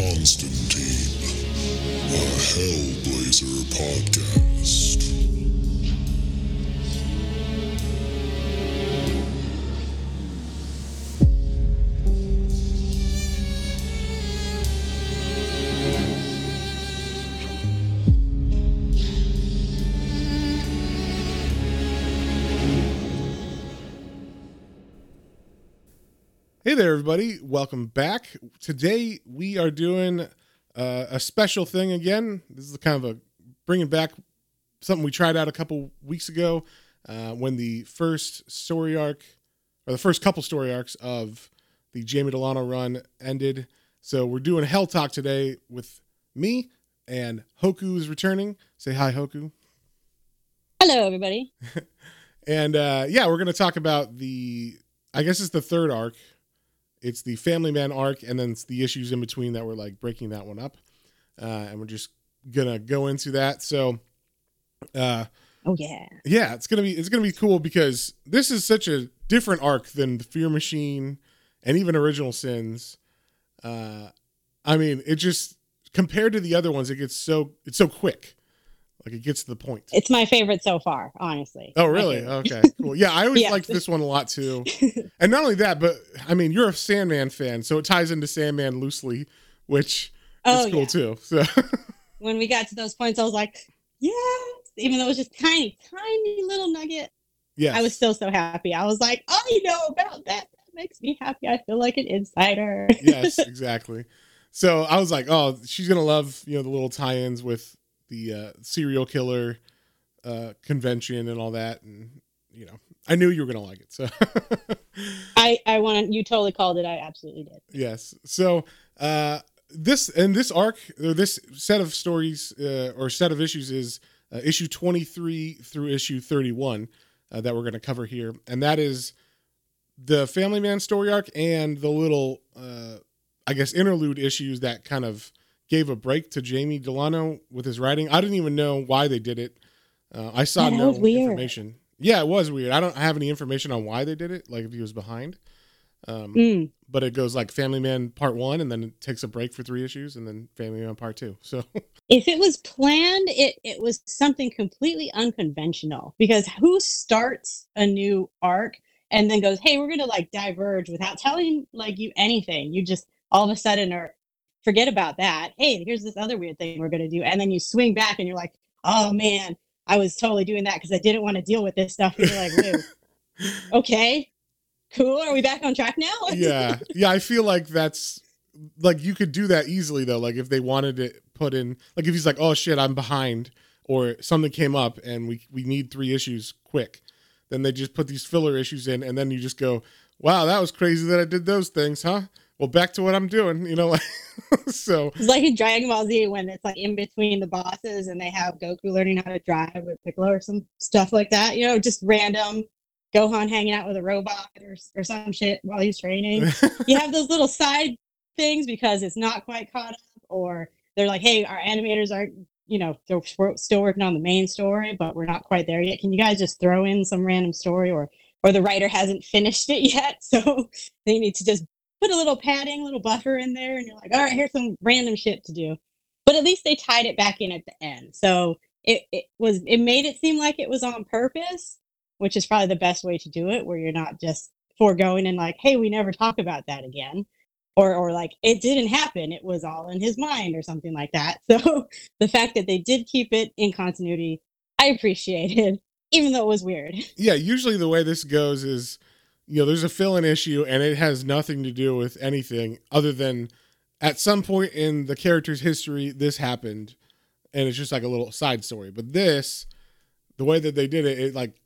Constantine, a Hellblazer podcast. Everybody. Welcome back. Today we are doing uh, a special thing again. This is kind of a bringing back something we tried out a couple weeks ago uh, when the first story arc, or the first couple story arcs of the Jamie Delano run ended. So we're doing Hell Talk today with me and Hoku is returning. Say hi, Hoku. Hello, everybody. And uh, yeah, we're going to talk about the, I guess it's the third arc. It's the Family Man arc, and then it's the issues in between that we're like breaking that one up. Uh, and we're just gonna go into that. So, uh, Oh yeah. yeah, it's gonna be it's gonna be cool because this is such a different arc than the Fear Machine and even Original Sins. Uh, I mean, it just compared to the other ones, it gets so it's so quick, like it gets to the point. It's my favorite so far, honestly. Oh, really? Okay, cool. Yeah, I always Yeah. liked this one a lot too. And not only that, but I mean, you're a Sandman fan, so it ties into Sandman loosely, which oh is cool yeah. too. So When we got to those points, I was like, yeah, Even though it was just tiny, tiny little nugget, yeah, I was still so happy. I was like, "Oh, I know about that. That makes me happy. I feel like an insider. yes, exactly. So I was like, oh, she's gonna love you know the little tie-ins with the uh, serial killer uh, convention and all that, and you know, I knew you were gonna like it. So I I want you totally called it. I absolutely did. yes, so uh, this and this arc or this set of stories uh, or set of issues is uh, issue 23 through issue 31 uh, that we're going to cover here and that is the family man story arc and the little uh, i guess interlude issues that kind of gave a break to jamie delano with his writing i didn't even know why they did it uh, i saw Yeah, no information yeah it was weird i don't have any information on why they did it like if he was behind um, Mm. but it goes like Family Man Part One, and then it takes a break for three issues, and then Family Man Part Two. So If it was planned, it it was something completely unconventional. Because who starts a new arc and then goes, "Hey, we're gonna like diverge without telling like you anything." You just all of a sudden are forget about that. Hey, here's this other weird thing we're gonna do, and then you swing back and you're like, "Oh man, I was totally doing that because I didn't want to deal with this stuff." And you're like, "Whoa, okay, cool. Are we back on track now?" yeah, yeah, I feel like that's like you could do that easily though. Like if they wanted to put in, like if he's like, "Oh shit, I'm behind," or something came up and we we need three issues quick, then they just put these filler issues in, and then you just go, "Wow, that was crazy that I did those things, huh?" Well, back to what I'm doing, you know. Like, so It's like in Dragon Ball Z when it's like in between the bosses and they have Goku learning how to drive with Piccolo or some stuff like that. You know, just random Gohan hanging out with a robot or, or some shit while he's training. you have those little side things because it's not quite caught up, or they're like, hey, our animators aren't, you know, they're still working on the main story, but we're not quite there yet. Can you guys just throw in some random story or or the writer hasn't finished it yet, so they need to just put a little padding, a little buffer in there, and you're like, all right, here's some random shit to do. But at least they tied it back in at the end. So it, it was it made it seem like it was on purpose, which is probably the best way to do it, where you're not just foregoing and like, hey, we never talk about that again. Or or like it didn't happen, it was all in his mind or something like that. So the fact that they did keep it in continuity, I appreciated, even though it was weird. yeah, usually the way this goes is, you know, there's a fill-in issue and it has nothing to do with anything other than at some point in the character's history this happened and it's just like a little side story. But this, the way that they did it, it like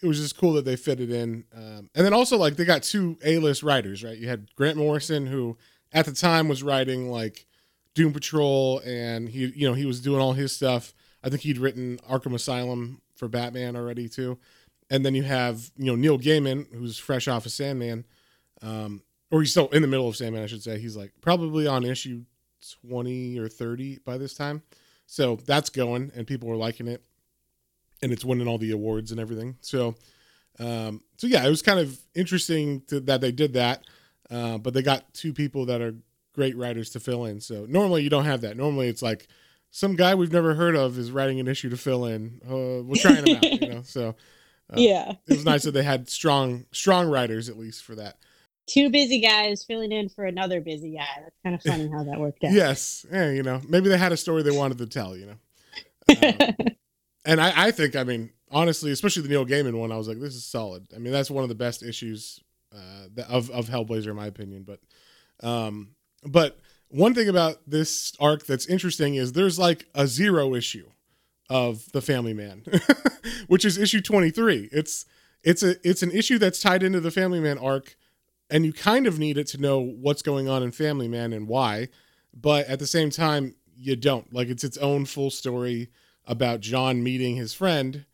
it was just cool that they fit it in. Um, and then also like they got two A-list writers, right? You had Grant Morrison who at the time was writing like Doom Patrol and he you know, he was doing all his stuff. I think he'd written Arkham Asylum for Batman already too. And then you have, you know, Neil Gaiman, who's fresh off of Sandman. Um, or he's still in the middle of Sandman, I should say. He's like probably on issue 20 or 30 by this time. So that's going and people are liking it. And it's winning all the awards and everything. So um, so yeah, it was kind of interesting to, that they did that. Uh, but they got two people that are great writers to fill in. So normally you don't have that. Normally it's like some guy we've never heard of is writing an issue to fill in. Uh, we're trying him out, you know. So uh, yeah. it was nice that they had strong strong writers at least for that. Two busy guys filling in for another busy guy. That's kind of funny how that worked out. Yes, yeah, you know, maybe they had a story they wanted to tell, you know. Um, and I, I think, I mean, honestly, especially the Neil Gaiman one, I was like, this is solid. I mean, that's one of the best issues uh, of of Hellblazer, in my opinion. But, um, but one thing about this arc that's interesting is there's like a zero issue of the Family Man, which is issue 23. It's it's a it's an issue that's tied into the Family Man arc, and you kind of need it to know what's going on in Family Man and why, but at the same time you don't. Like it's its own full story about John meeting his friend.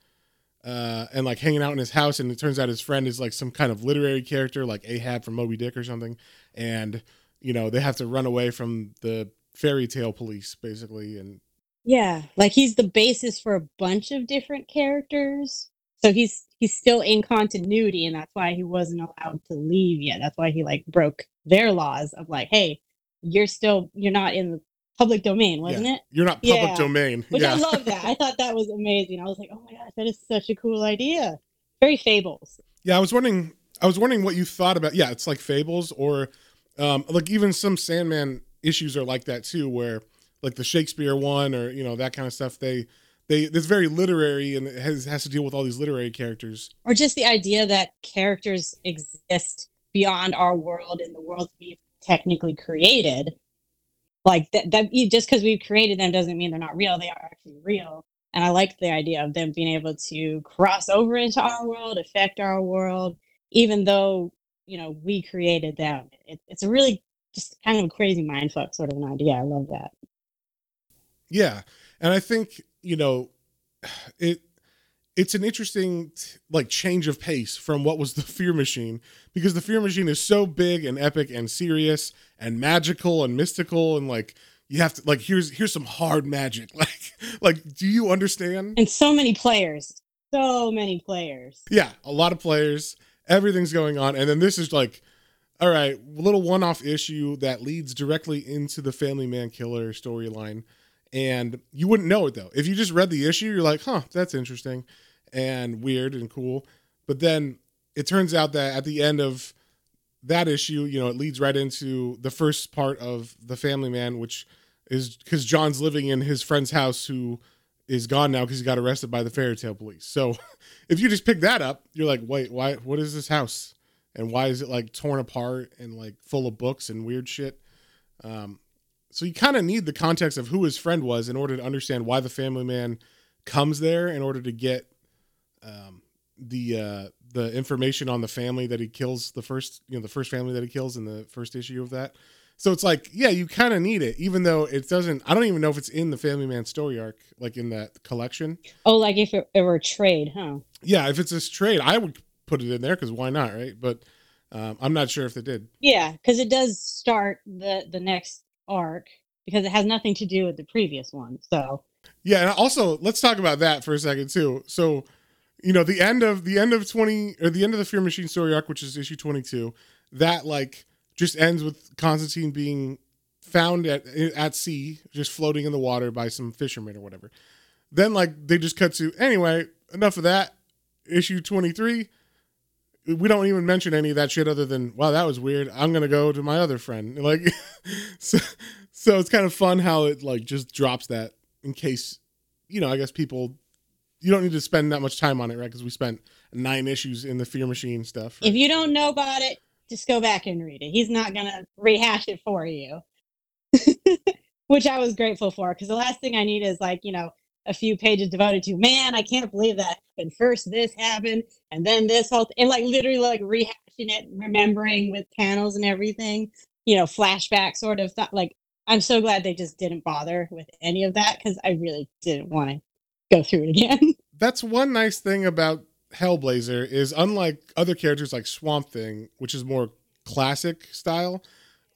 Uh, and like hanging out in his house, and it turns out his friend is like some kind of literary character, like Ahab from Moby Dick or something. And you know they have to run away from the fairy tale police, basically. And Yeah, like he's the basis for a bunch of different characters. So he's he's still in continuity, and that's why he wasn't allowed to leave yet. That's why he like broke their laws of like, hey, you're still you're not in the public domain, wasn't yeah, it? You're not public Yeah. domain. Which yeah. I love that. I thought that was amazing. I was like, oh my gosh, that is such a cool idea. Very fables. Yeah, I was wondering. I was wondering what you thought about. Yeah, it's like fables, or um, like even some Sandman issues are like that too, where like the Shakespeare one, or you know that kind of stuff. They they it's very literary and it has has to deal with all these literary characters. Or just the idea that characters exist beyond our world and the world we've technically created. Like that, that just because we've created them doesn't mean they're not real. They are actually real. And I like the idea of them being able to cross over into our world, affect our world, even though, you know, we created them. It, it's a really just kind of a crazy mindfuck sort of an idea. I love that. Yeah, and I think you know it. It's an interesting like change of pace from what was the Fear Machine because the Fear Machine is so big and epic and serious and magical and mystical and like you have to like here's here's some hard magic like like do you understand? And so many players. So many players. Yeah, a lot of players, everything's going on, and then this is like, all right, little one-off issue that leads directly into the Family Man Killer storyline, and you wouldn't know it though if you just read the issue. You're like, huh, that's interesting, and weird and cool, but then it turns out that at the end of that issue, you know, it leads right into the first part of the Family Man, which is because John's living in his friend's house who is gone now because he got arrested by the fairy tale police. So if you just pick that up, you're like, wait, why? What is this house? And why is it like torn apart and like full of books and weird shit? Um, so you kind of need the context of who his friend was in order to understand why the family man comes there in order to get um, the uh, the information on the family that he kills the first you know the first family that he kills in the first issue of that. So it's like, yeah, you kind of need it, even though it doesn't. I don't even know if it's in the Family Man story arc, like in that collection. Oh, like if it, it were a trade, huh? Yeah, if it's this trade, I would put it in there because why not, right? But um, I'm not sure if they did. Yeah, because it does start the the next arc because it has nothing to do with the previous one. So Yeah, and also let's talk about that for a second too. So, you know, the end of the end of twenty or the end of the Fear Machine story arc, which is issue twenty two, that like just ends with Constantine being found at at sea, just floating in the water by some fishermen or whatever. Then like they just cut to anyway. Enough of that. Issue twenty three. We don't even mention any of that shit other than wow that was weird. I'm gonna go to my other friend. Like, so so it's kind of fun how it like just drops that in case you know i guess people you don't need to spend that much time on it right because we spent nine issues in the fear machine stuff right? if you don't know about it, just go back and read it. He's not gonna rehash it for you, which I was grateful for because the last thing I need is like you know a few pages devoted to man. I can't believe that happened. First this happened, and then this whole th- and like literally like rehashing it, remembering with panels and everything. You know, flashback sort of thought. Like I'm so glad they just didn't bother with any of that because I really didn't want to go through it again. that's one nice thing about hellblazer is unlike other characters like swamp thing which is more classic style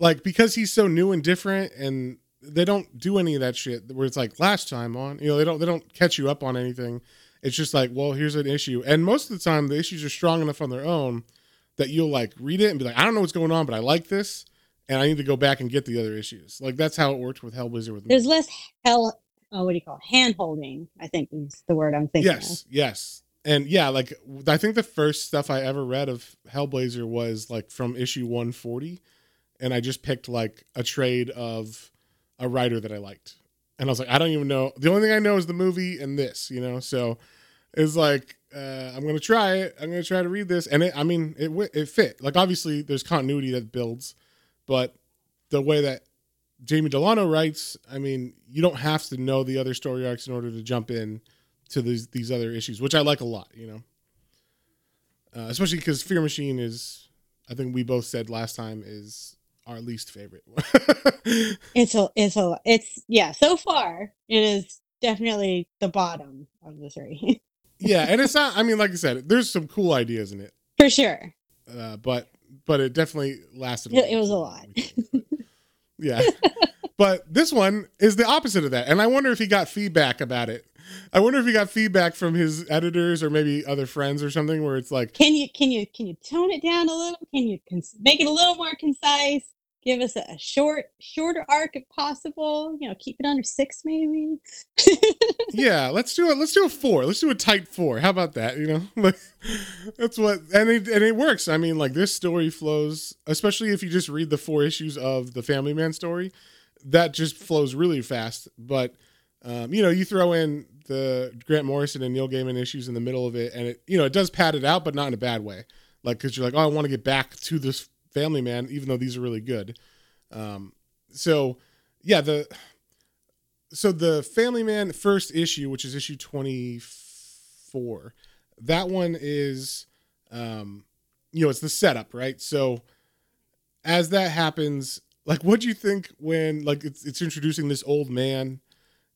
like because he's so new and different and they don't do any of that shit where it's like last time on you know they don't they don't catch you up on anything it's just like well here's an issue and most of the time the issues are strong enough on their own that you'll like read it and be like i don't know what's going on but i like this and I need to go back and get the other issues. Like that's how it worked with Hellblazer with me. There's less hell. Oh, what do you call hand holding? I think is the word I'm thinking. Yes, yes. And yeah, like I think the first stuff I ever read of Hellblazer was like from issue 140 and I just picked like a trade of a writer that I liked. And I was like, I don't even know. The only thing I know is the movie and this, you know. So it's like uh, I'm gonna try it. I'm gonna try to read this, and it. I mean, it it fit. Like obviously, there's continuity that builds, but the way that Jamie Delano writes, I mean, you don't have to know the other story arcs in order to jump in to these these other issues, which I like a lot. You know, uh, especially because Fear Machine is, I think we both said last time is our least favorite. One. It's a, it's a, it's yeah. So far, it is definitely the bottom of the three yeah, and it's not. I mean, like I said, there's some cool ideas in it, for sure. uh, but but it definitely lasted. It- it was a lot. yeah, but this one is the opposite of that, and I wonder if he got feedback about it. I wonder if he got feedback from his editors or maybe other friends or something, where it's like, Can you can you can you tone it down a little? Can you cons- make it a little more concise? Give us a, short shorter arc if possible. You know, keep it under six maybe. yeah, let's do it. Let's do a four. Let's do a tight four. How about that? You know, that's what, and it and it works. I mean, like this story flows, especially if you just read the four issues of the Family Man story, that just flows really fast. But um, you know, you throw in the Grant Morrison and Neil Gaiman issues in the middle of it, and it you know it does pad it out, but not in a bad way. Like because you're like, oh, I want to get back to this Family Man, even though these are really good. Um, so yeah, the so the Family Man first issue, which is issue 24, that one is um you know, it's the setup, right? So as that happens, like what do you think when like it's it's introducing this old man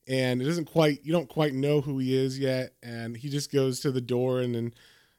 and it doesn't quite you don't quite know who he is yet and he just goes to the door and then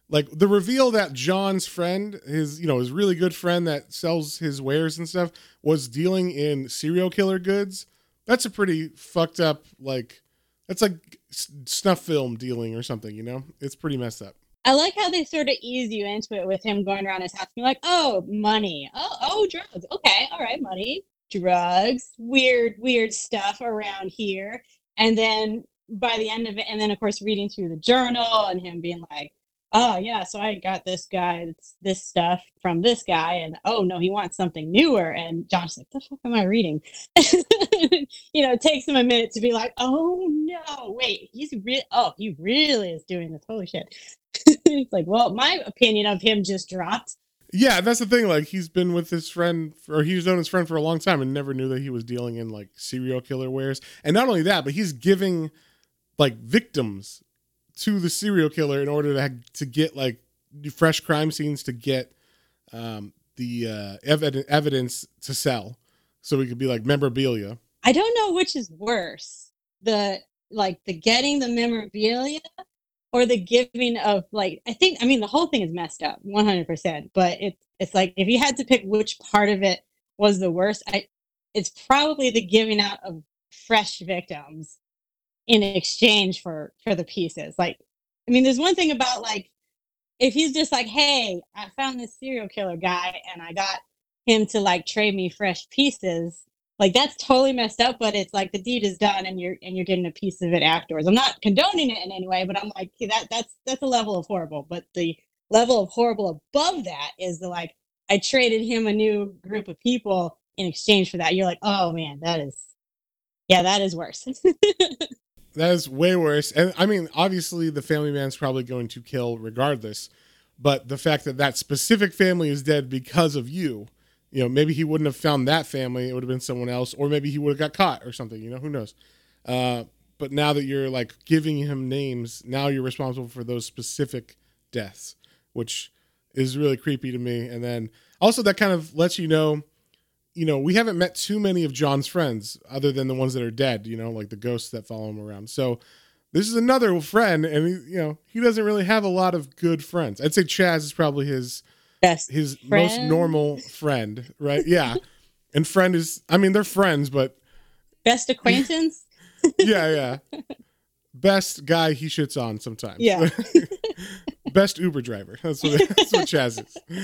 like the reveal that John's friend, his you know, his really good friend that sells his wares and stuff was dealing in serial killer goods that's a pretty fucked up like that's like snuff film dealing or something you know it's pretty messed up I like how they sort of ease you into it with him going around his house, being like, "Oh, money. Oh, oh, drugs. Okay, all right, money, drugs, weird, weird stuff around here." And then by the end of it, and then of course reading through the journal and him being like, "Oh yeah, so I got this guy, this, stuff from this guy, and oh no, he wants something newer." And John's like, "The fuck am I reading?" you know, it takes him a minute to be like, "Oh no, wait, he's real. Oh, he really is doing this. Holy shit!" it's like, well, my opinion of him just dropped. yeah that's the thing like he's been with his friend or he's known his friend for a long time and never knew that he was dealing in like serial killer wares and not only that but he's giving like victims to the serial killer in order to to get like fresh crime scenes to get um the uh evidence evidence to sell so we could be like memorabilia. I don't know which is worse the like the getting the memorabilia or the giving of like I think I mean the whole thing is messed up 100% but it's it's like if you had to pick which part of it was the worst I it's probably the giving out of fresh victims in exchange for for the pieces like I mean there's one thing about like if he's just like hey I found this serial killer guy and I got him to like trade me fresh pieces like that's totally messed up but it's like the deed is done and you're and you're getting a piece of it afterwards. I'm not condoning it in any way but i'm like "Okay, that that's that's a level of horrible but the level of horrible above that is the like i traded him a new group of people in exchange for that. You're like oh man that is yeah that is worse That is way worse. And I mean, obviously, the family man's probably going to kill regardless. But the fact that that specific family is dead because of you, you know, maybe he wouldn't have found that family. It would have been someone else, or maybe he would have got caught or something. You know, who knows? Uh, but now that you're like giving him names, now you're responsible for those specific deaths, which is really creepy to me. And then also that kind of lets you know, you know, we haven't met too many of John's friends other than the ones that are dead, you know, like the ghosts that follow him around. So this is another friend, and he, you know, he doesn't really have a lot of good friends. I'd say Chaz is probably his best his most normal friend, right? Yeah. and friend is I mean, they're friends, but best acquaintance yeah, yeah. Best guy he shits on sometimes. Yeah. Best Uber driver. That's what that's what Chaz is.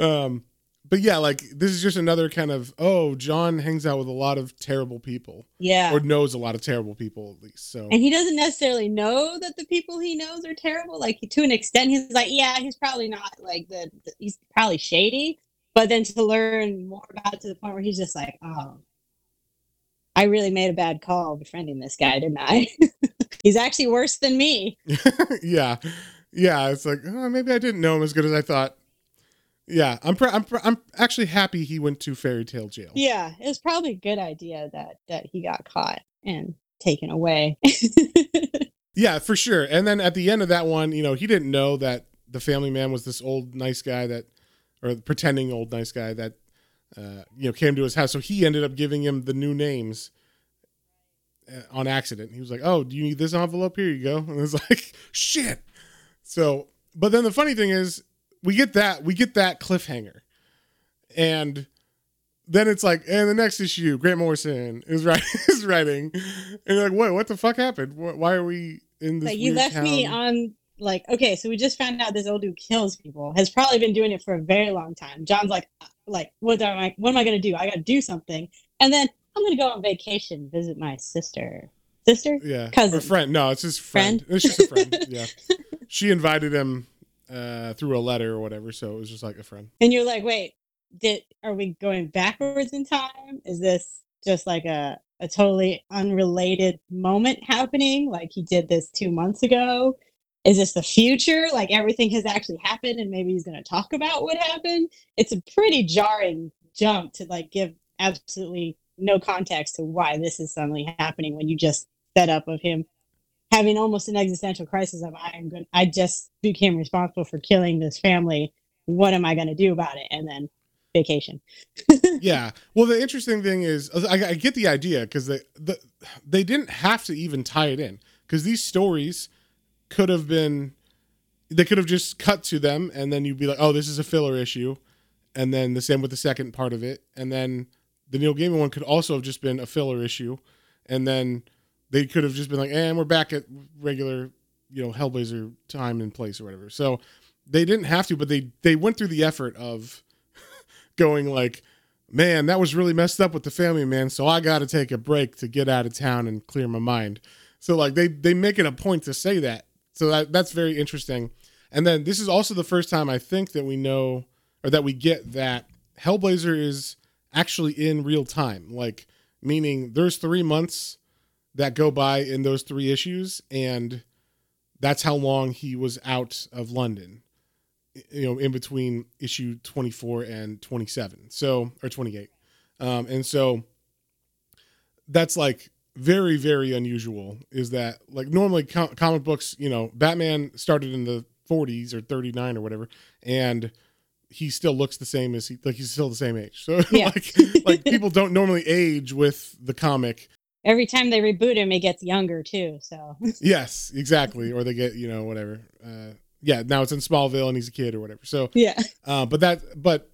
Um but yeah, like this is just another kind of oh, John hangs out with a lot of terrible people Yeah. or knows a lot of terrible people at least. So and he doesn't necessarily know that the people he knows are terrible. Like to an extent, he's like, yeah, he's probably not like the, the- he's probably shady. But then to learn more about it to the point where he's just like, oh, I really made a bad call befriending this guy, didn't I? he's actually worse than me. yeah, yeah, it's like oh, maybe I didn't know him as good as I thought. Yeah, I'm pr- I'm pr- I'm actually happy he went to fairy tale jail. Yeah, it was probably a good idea that that he got caught and taken away. Yeah, for sure. And then at the end of that one, you know, he didn't know that the family man was this old nice guy that, or pretending old nice guy that, uh, you know, came to his house. So he ended up giving him the new names uh, on accident. He was like, "Oh, do you need this envelope? Here you go." And it was like, "Shit." So, but then the funny thing is, we get that we get that cliffhanger, and then it's like, and the next issue, Grant Morrison is writing, is writing, and you're like, what? What the fuck happened? Why are we in this? Like you left me on like okay, so we just found out this old dude kills people. Has probably been doing it for a very long time. John's like, uh, like what am I? What am I gonna do? I gotta do something. And then I'm gonna go on vacation, visit my sister. Sister? yeah, cousin. or friend. No, it's his friend. Friend? It's just a friend. yeah, she invited him uh, through a letter or whatever, so it was just like a friend. And you're like, wait, did are we going backwards in time? Is this just like a a totally unrelated moment happening? Like he did this two months ago? Is this the future? Like everything has actually happened and maybe he's gonna talk about what happened? It's a pretty jarring jump to like give absolutely no context to why this is suddenly happening when you just set up of him having almost an existential crisis of I'm good I just became responsible for killing this family. What am I gonna do about it? And then vacation. yeah. Well, the interesting thing is, uh, I, I get the idea because they the, they didn't have to even tie it in because these stories could have been they could have just cut to them and then you'd be like, oh, this is a filler issue, and then the same with the second part of it, and then the Neil Gaiman one could also have just been a filler issue, and then they could have just been like, and we're back at regular, you know, Hellblazer time and place or whatever. So they didn't have to, but they they went through the effort of going like, man, that was really messed up with the family man. So I got to take a break to get out of town and clear my mind. So like they they make it a point to say that. So that that's very interesting. And then this is also the first time I think that we know or that we get that Hellblazer is actually in real time. Like meaning there's 3 months that go by in those 3 issues and that's how long he was out of London you know in between issue 24 and 27 so or 28 um and so that's like very very unusual is that like normally com- comic books you know batman started in the 40s or 39 or whatever and he still looks the same as he like he's still the same age so Yeah. like like people don't normally age with the comic Every time they reboot him, he gets younger too. So yes exactly or they get you know whatever uh yeah now it's in smallville and he's a kid or whatever so yeah. Uh, but that, but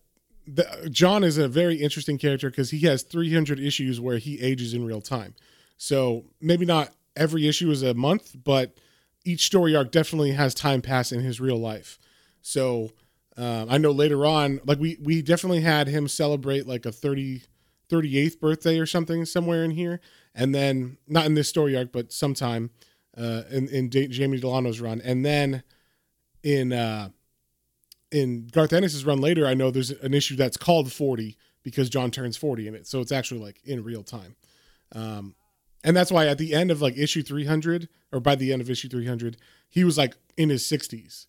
the, John is a very interesting character because he has 300 issues where he ages in real time. So maybe not every issue is a month, but each story arc definitely has time pass in his real life. So um, I know later on, like we we definitely had him celebrate like a 30 38th birthday or something somewhere in here, and then not in this story arc, but sometime uh, in in Da- Jamie Delano's run, and then in uh, in Garth Ennis's run later, I know there's an issue that's called 40 because John turns 40 in it. So it's actually like in real time. Um, and that's why at the end of like issue 300 or by the end of issue 300, he was like in his 60s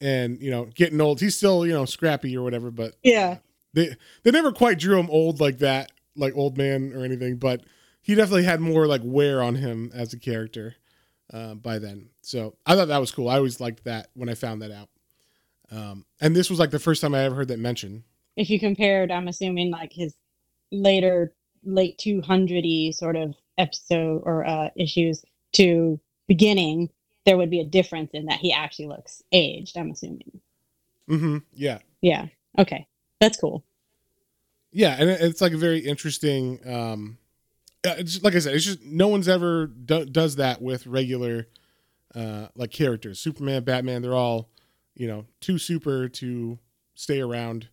and, you know, getting old. He's still, you know, scrappy or whatever, but Yeah. they, they never quite drew him old like that, like old man or anything, but he definitely had more like wear on him as a character uh, by then. So I thought that was cool. I always liked that when I found that out. Um, and this was like the first time I ever heard that mentioned. If you compared, I'm assuming like his later late 200y sort of episode or uh, issues to beginning, there would be a difference in that he actually looks aged. I'm assuming. hmm Yeah, Yeah. Okay. That's cool. yeah, and it's like a very interesting. Um, uh, like I said, it's just no one's ever do, does that with regular, uh, like characters. Superman, Batman, they're all, you know, too super to stay around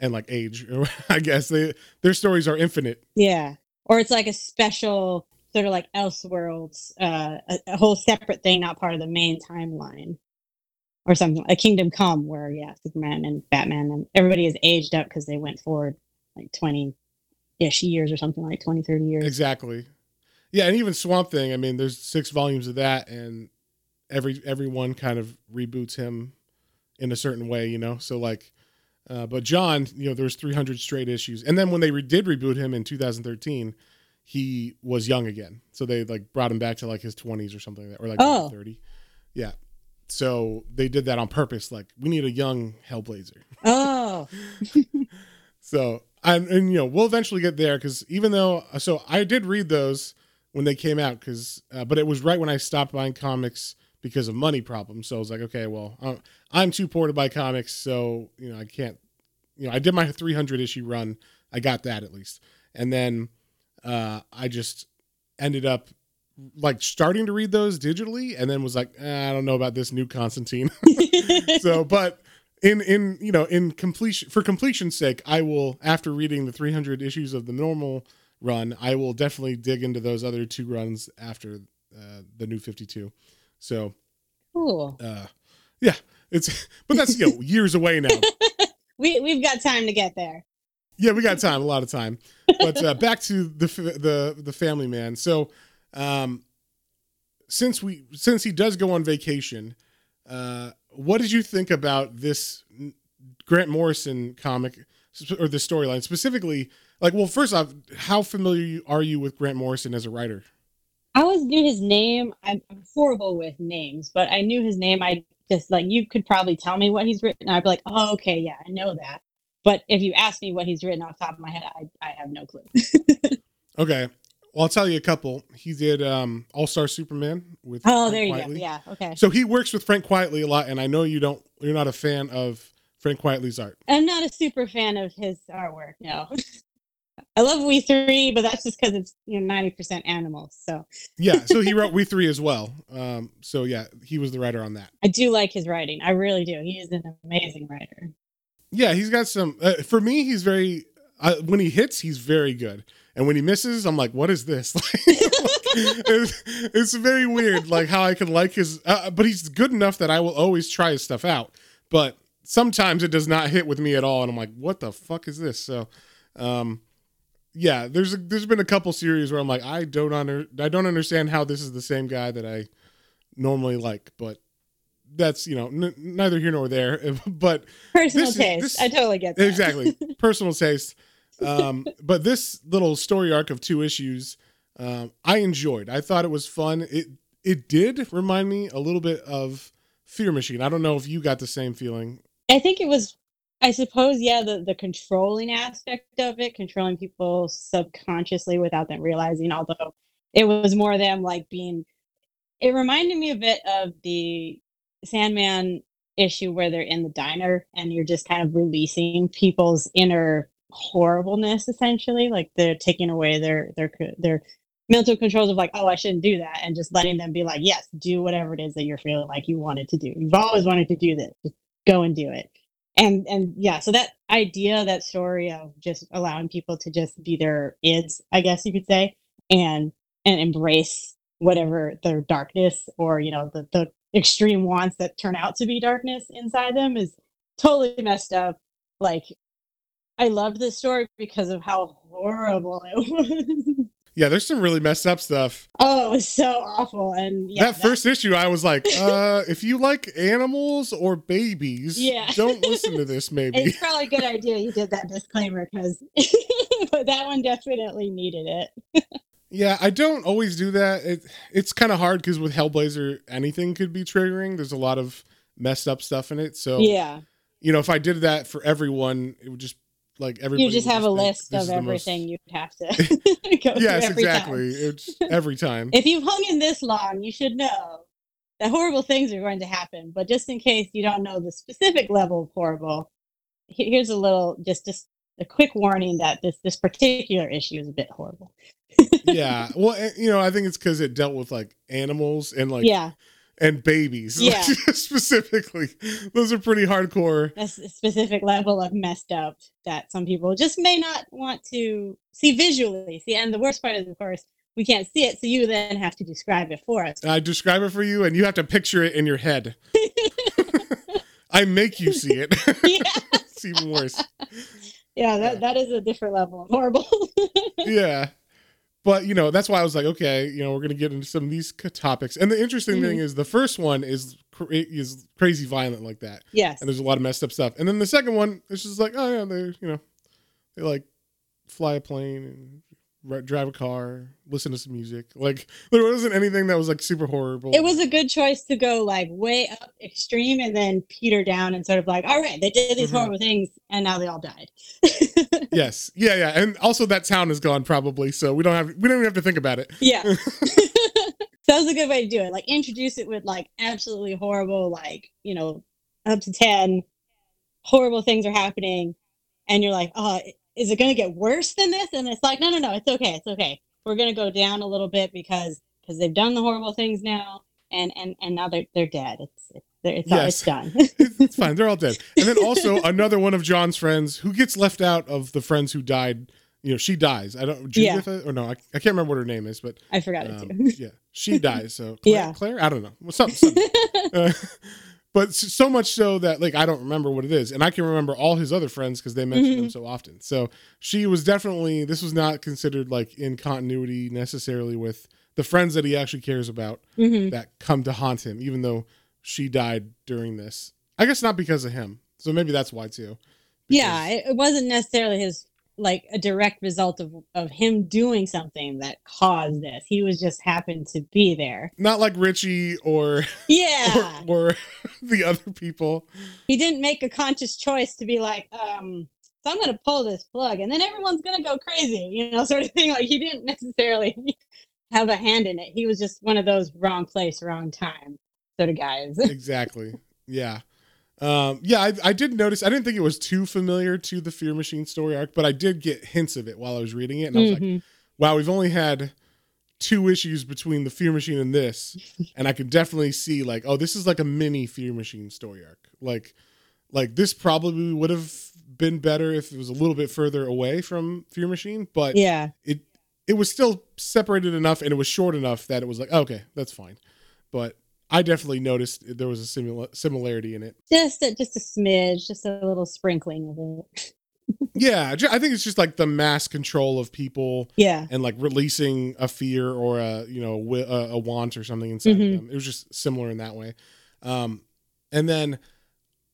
and like age. I guess they their stories are infinite. Yeah. Or it's like a special sort of like Elseworlds, uh, a, a whole separate thing, not part of the main timeline. Or something, a Kingdom Come, where yeah, Superman and Batman and everybody is aged up because they went forward like twenty ish years or something like 20, 30 years. Exactly. Yeah, and even Swamp Thing. I mean, there's six volumes of that, and every every one kind of reboots him in a certain way, you know. So like, uh, but John, you know, there's 300 straight issues, and then when they re- did reboot him in 2013, he was young again. So they like brought him back to like his 20s or something like that, or like Oh. 30. Yeah. So they did that on purpose. Like, we need a young Hellblazer. Oh, So and, and you know we'll eventually get there because even though so I did read those when they came out because uh, but it was right when I stopped buying comics because of money problems. So I was like, okay, well uh, I'm too poor to buy comics, so you know I can't. You know I did my 300 issue run. I got that at least, and then uh, I just ended up like starting to read those digitally, and then was like, eh, I don't know about this new Constantine. so but in in you know in completion for completion's sake i will after reading the 300 issues of the normal run i will definitely dig into those other two runs after uh, the new 52 so cool. uh yeah it's but that's you know years away now We we've got time to get there. yeah we got time a lot of time but uh, back to the the the family man so um since we since he does go on vacation uh what did you think about this grant morrison comic or the storyline specifically like well first off how familiar are you with grant morrison as a writer I always knew his name. I'm, I'm horrible with names, but I knew his name. I just like you could probably tell me what he's written. I'd be like, oh, okay, yeah, I know that. But if you ask me what he's written off the top of my head, I, I have no clue. okay well i'll tell you a couple he did um all-star superman with oh, Frank there you Quitely. go. Yeah, okay. so he works with Frank Quitely a lot and i know you don't you're not a fan of Frank Quitely's art I'm not a super fan of his artwork. No, I love We Three, but that's just because it's you know ninety percent animals. So yeah so he wrote we three as well um so yeah he was the writer on that I do like his writing. I really do. He is an amazing writer. yeah he's got some uh, for me he's very uh, when he hits he's very good and when he misses i'm like what is this? It's, it's very weird like how i can like his uh, but he's good enough that i will always try his stuff out. But sometimes it does not hit with me at all and i'm like what the fuck is this? So um yeah there's a, there's been a couple series where i'm like i don't under i don't understand how this is the same guy that i normally like but that's you know n- neither here nor there but Personal This taste. this- I totally get that. exactly. Personal taste um but this little story arc of two issues um i enjoyed. I thought it was fun. It it did remind me a little bit of fear machine. I don't know if you got the same feeling. I think it was, I suppose, yeah, the, the controlling aspect of it, controlling people subconsciously without them realizing, although it was more them like being, it reminded me a bit of the Sandman issue where they're in the diner and you're just kind of releasing people's inner horribleness essentially like they're taking away their their their mental controls of like oh i shouldn't do that and just letting them be like yes do whatever it is that you're feeling like you wanted to do. You've always wanted to do this. Just go and do it. And and yeah so that idea that story of just allowing people to just be their ids i guess you could say and and embrace whatever their darkness or you know the the extreme wants that turn out to be darkness inside them is totally messed up. Like i loved this story because of how horrible it was yeah there's some really messed up stuff oh it was so awful and yeah that first issue i was like uh if you like animals or babies Yeah. don't listen to this maybe it's probably a good idea you did that disclaimer because but that one definitely needed it Yeah, I don't always do that. It it's kind of hard because with Hellblazer, anything could be triggering. There's a lot of messed up stuff in it. So yeah you know, if I did that for everyone, it would just like everybody. you just have a list of the most- everything you'd have to go yes, exactly. time. It's every time. if you've hung in this long you should know that horrible things are going to happen but just in case you don't know the specific level of horrible here's a little just just a quick warning that this this particular issue is a bit horrible yeah. Well, eh, you know, I think it's because it dealt with like animals and like yeah and babies. Yeah. specifically, those are pretty hardcore. That's a specific level of messed up that some people just may not want to see visually. See, and the worst part is, of course, we can't see it, so you then have to describe it for us. I describe it for you, and you have to picture it in your head. I make you see it. yeah, it's even worse. yeah, that, that is a different level of horrible. yeah but you know that's why i was like okay you know we're gonna get into some of these topics and the interesting thing Mhm. is the first one is cra- is crazy violent like that yes. and there's a lot of messed up stuff and then the second one is just like oh yeah they you know they like fly a plane and drive a car listen to some music like there wasn't anything that was like super horrible It was a good choice to go like way up extreme and then peter down and sort of like, all right, they did these Mhm. horrible things and now they all died. yes yeah yeah and also that town is gone probably so we don't have we don't even have to think about it Yeah. that was a good way to do it. Like introduce it with like absolutely horrible, like, you know, up to 10 horrible things are happening. And you're like, oh, is it going to get worse than this? And it's like, no, no, no, it's okay. It's okay. We're going to go down a little bit because because they've done the horrible things now and and and now they're they're dead. It's it's it's, all- it's done. it's fine. They're all dead. And then also another one of John's friends who gets left out of the friends who died. You know, she dies. I don't Yeah. Or no, I, I can't remember what her name is, but I forgot it um, too. yeah, she dies. So Claire, Yeah. Claire, I don't know, well, something. something. Uh, but so much so that like I don't remember what it is, and I can remember all his other friends because they mentioned them Mhm. so often. So she was definitely this was not considered like in continuity necessarily with the friends that he actually cares about Mhm. that come to haunt him, even though she died during this. I guess not because of him. So maybe that's why too. yeah it wasn't necessarily his like a direct result of of him doing something that caused this he was just happened to be there Not like Ritchie or yeah or, or the other people. he didn't make a conscious choice to be like um so i'm gonna pull this plug and then everyone's gonna go crazy you know sort of thing like he didn't necessarily have a hand in it he was just one of those wrong place wrong time sort of guys exactly. Yeah. Um, yeah, I, I did notice. I didn't think it was too familiar to the Fear Machine story arc, but I did get hints of it while I was reading it, and I was like, Mhm. "Wow, we've only had two issues between the Fear Machine and this, and I could definitely see like, oh, this is like a mini Fear Machine story arc. Like, like this probably would have been better if it was a little bit further away from Fear Machine, but yeah it it was still separated enough and it was short enough that it was like okay that's fine but i definitely noticed there was a simula- similarity in it. Just a, just a smidge just a little sprinkling of it. Yeah i think it's just like the mass control of people yeah. and like releasing a fear or a you know a, a want or something inside Mhm. of them. It was just similar in that way. Um and then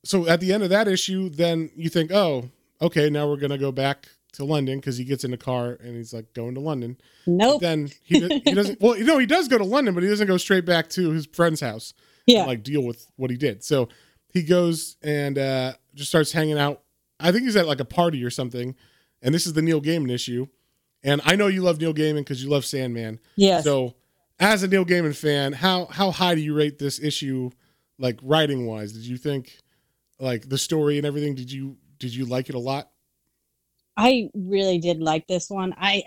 so at the end of that issue then you think oh okay now we're gonna go back to london because he gets in the car and he's like going to london. Nope. Then he, he doesn't well you know he does go to london but he doesn't go straight back to his friend's house yeah. and like deal with what he did. So he goes and uh just starts hanging out. I think he's at like a party or something and this is the neil gaiman issue. And i know you love neil gaiman because you love sandman. Yes. So as a neil gaiman fan how how high do you rate this issue like writing wise did you think like the story and everything did you did you like it a lot I really did like this one. I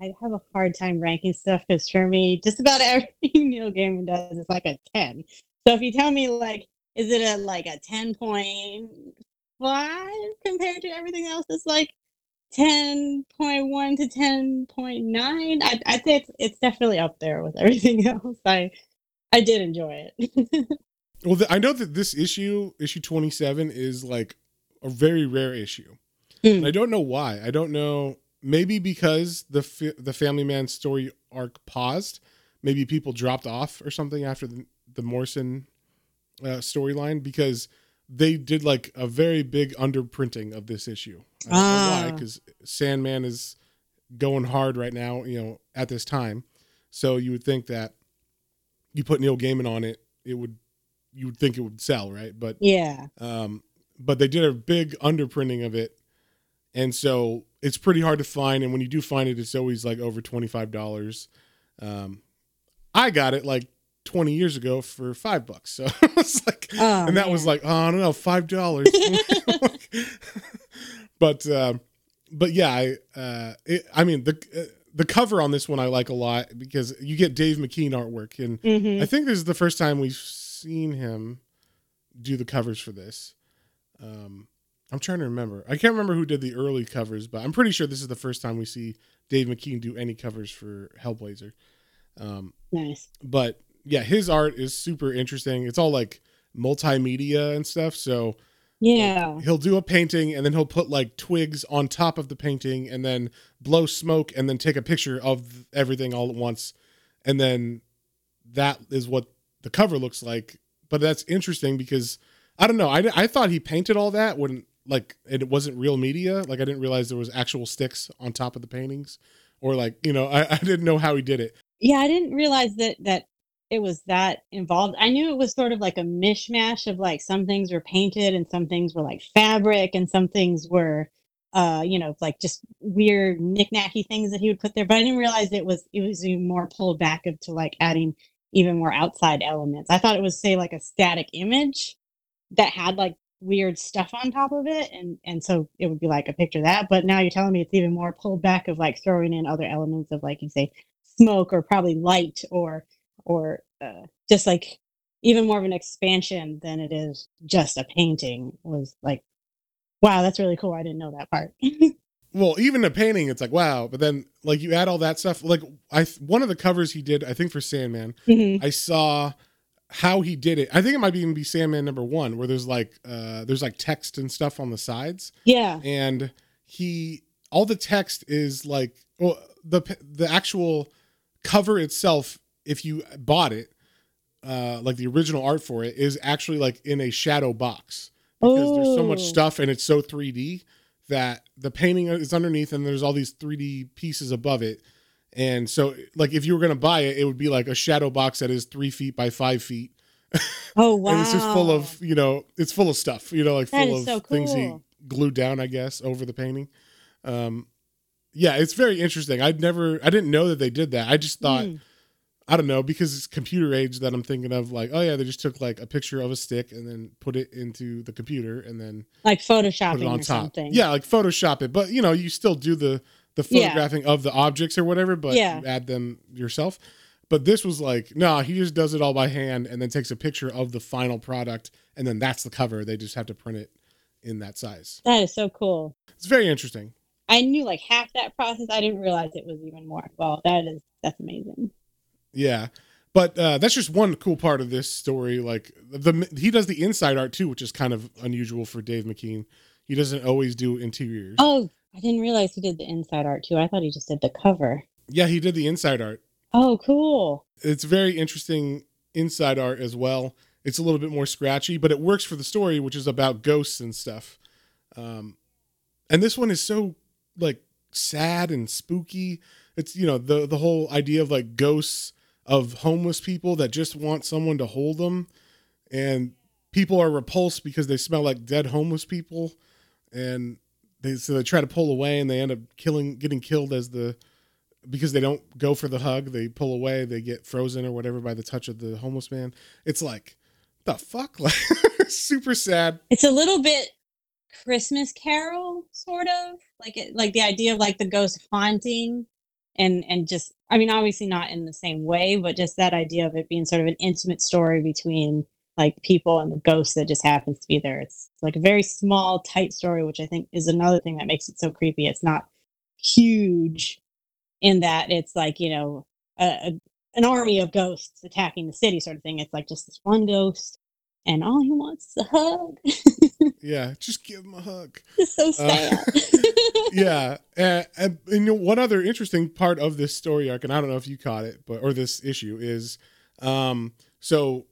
I have a hard time ranking stuff because for me, just about everything Neil Gaiman does is like a ten. So if you tell me like, is it a like a ten point five compared to everything else? It's like ten point one to ten point nine. I I'd say it's definitely up there with everything else. I I did enjoy it. Well, the, I know that this issue, issue 27, is like a very rare issue. Hmm. I don't know why. I don't know. Maybe because the the Family Man story arc paused. Maybe people dropped off or something after the, the Morrison uh, storyline because they did like a very big underprinting of this issue. I don't know why Ah. because Sandman is going hard right now, you know, at this time. So you would think that you put Neil Gaiman on it, it would you would think it would sell, right? But yeah. um, but they did a big underprinting of it, and so it's pretty hard to find. And when you do find it, it's always like over twenty five dollars. Um, I got it like twenty years ago for five bucks, so it's like, Oh, and that was like, oh, I don't know, five dollars. but um, but yeah, I uh, it, I mean the uh, the cover on this one I like a lot because you get Dave McKean artwork, and Mhm. I think this is the first time we've seen him do the covers for this. Um, I'm trying to remember. I can't remember who did the early covers, but I'm pretty sure this is the first time we see Dave McKean do any covers for Hellblazer. Um, Nice. but yeah, his art is super interesting. It's all like multimedia and stuff. So Yeah. he'll do a painting and then he'll put like twigs on top of the painting and then blow smoke and then take a picture of everything all at once. And then that is what the cover looks like. But that's interesting because I don't know. I, I thought he painted all that when like it wasn't real media. Like I didn't realize there was actual sticks on top of the paintings or like, you know, I, I didn't know how he did it. Yeah, I didn't realize that that it was that involved. I knew it was sort of like a mishmash of like some things were painted and some things were like fabric and some things were uh, you know, like just weird knick-knacky things that he would put there. But I didn't realize it was it was even more pulled back up to like adding even more outside elements. I thought it was say like a static image that had like weird stuff on top of it and and so it would be like a picture of that but now you're telling me it's even more pulled back of like throwing in other elements of like you say smoke or probably light or or uh, just like even more of an expansion than it is just a painting was like wow that's really cool i didn't know that part well even a painting it's like wow but then like you add all that stuff like i one of the covers he did i think for sandman Mhm. i saw how he did it i think it might even be sandman number one where there's like uh there's like text and stuff on the sides yeah and he all the text is like well the the actual cover itself if you bought it uh like the original art for it is actually like in a shadow box because there's so much Oh. stuff and it's so 3D that the painting is underneath and there's all these 3D pieces above it. And so, like, if you were gonna buy it, it would be like a shadow box that is three feet by five feet, oh wow and it's just full of, you know, it's full of stuff, you know, like That full of so things he glued down, I guess, over the painting. Um, yeah, it's very interesting. I'd never, I didn't know that they did that. I just thought, Mm. I don't know, because it's computer age that I'm thinking of, like, oh yeah, they just took like a picture of a stick and then put it into the computer and then like photoshopping it on top. something Yeah, like Photoshop it, but you know, you still do the the Yeah. photographing of the objects or whatever, but Yeah. you add them yourself. But this was like, no, he just does it all by hand and then takes a picture of the final product, and then that's the cover. They just have to print it in that size. that is so cool It's very interesting. i knew like half that process i didn't realize it was even more well that is that's amazing Yeah. But uh, that's just one cool part of this story. Like the he does the inside art too, which is kind of unusual for Dave McKean. He doesn't always do interiors. oh i didn't realize he did the inside art too i thought he just did the cover Yeah, he did the inside art. oh cool it's very interesting inside art as well. It's a little bit more scratchy, but it works for the story, which is about ghosts and stuff. Um, and this one is so like sad and spooky. It's you know the the whole idea of like ghosts of homeless people that just want someone to hold them, and people are repulsed because they smell like dead homeless people, and they so they try to pull away and they end up killing getting killed as the because they don't go for the hug, they pull away, they get frozen or whatever by the touch of the homeless man. It's like, the fuck? Like, super sad. it's a little bit christmas carol sort of like it like the idea of like the ghost haunting and and just i mean obviously not in the same way but just that idea of it being sort of an intimate story between like people and the ghost that just happens to be there. It's like a very small tight story which i think is another thing that makes it so creepy. It's not huge in that it's like you know a, a, an army of ghosts attacking the city sort of thing. It's like just this one ghost and all he wants is a hug. Yeah, just give him a hug. it's so Uh, sad. Yeah, and, and, and you know, one other interesting part of this story arc, and I don't know if you caught it, but or this issue is, um, so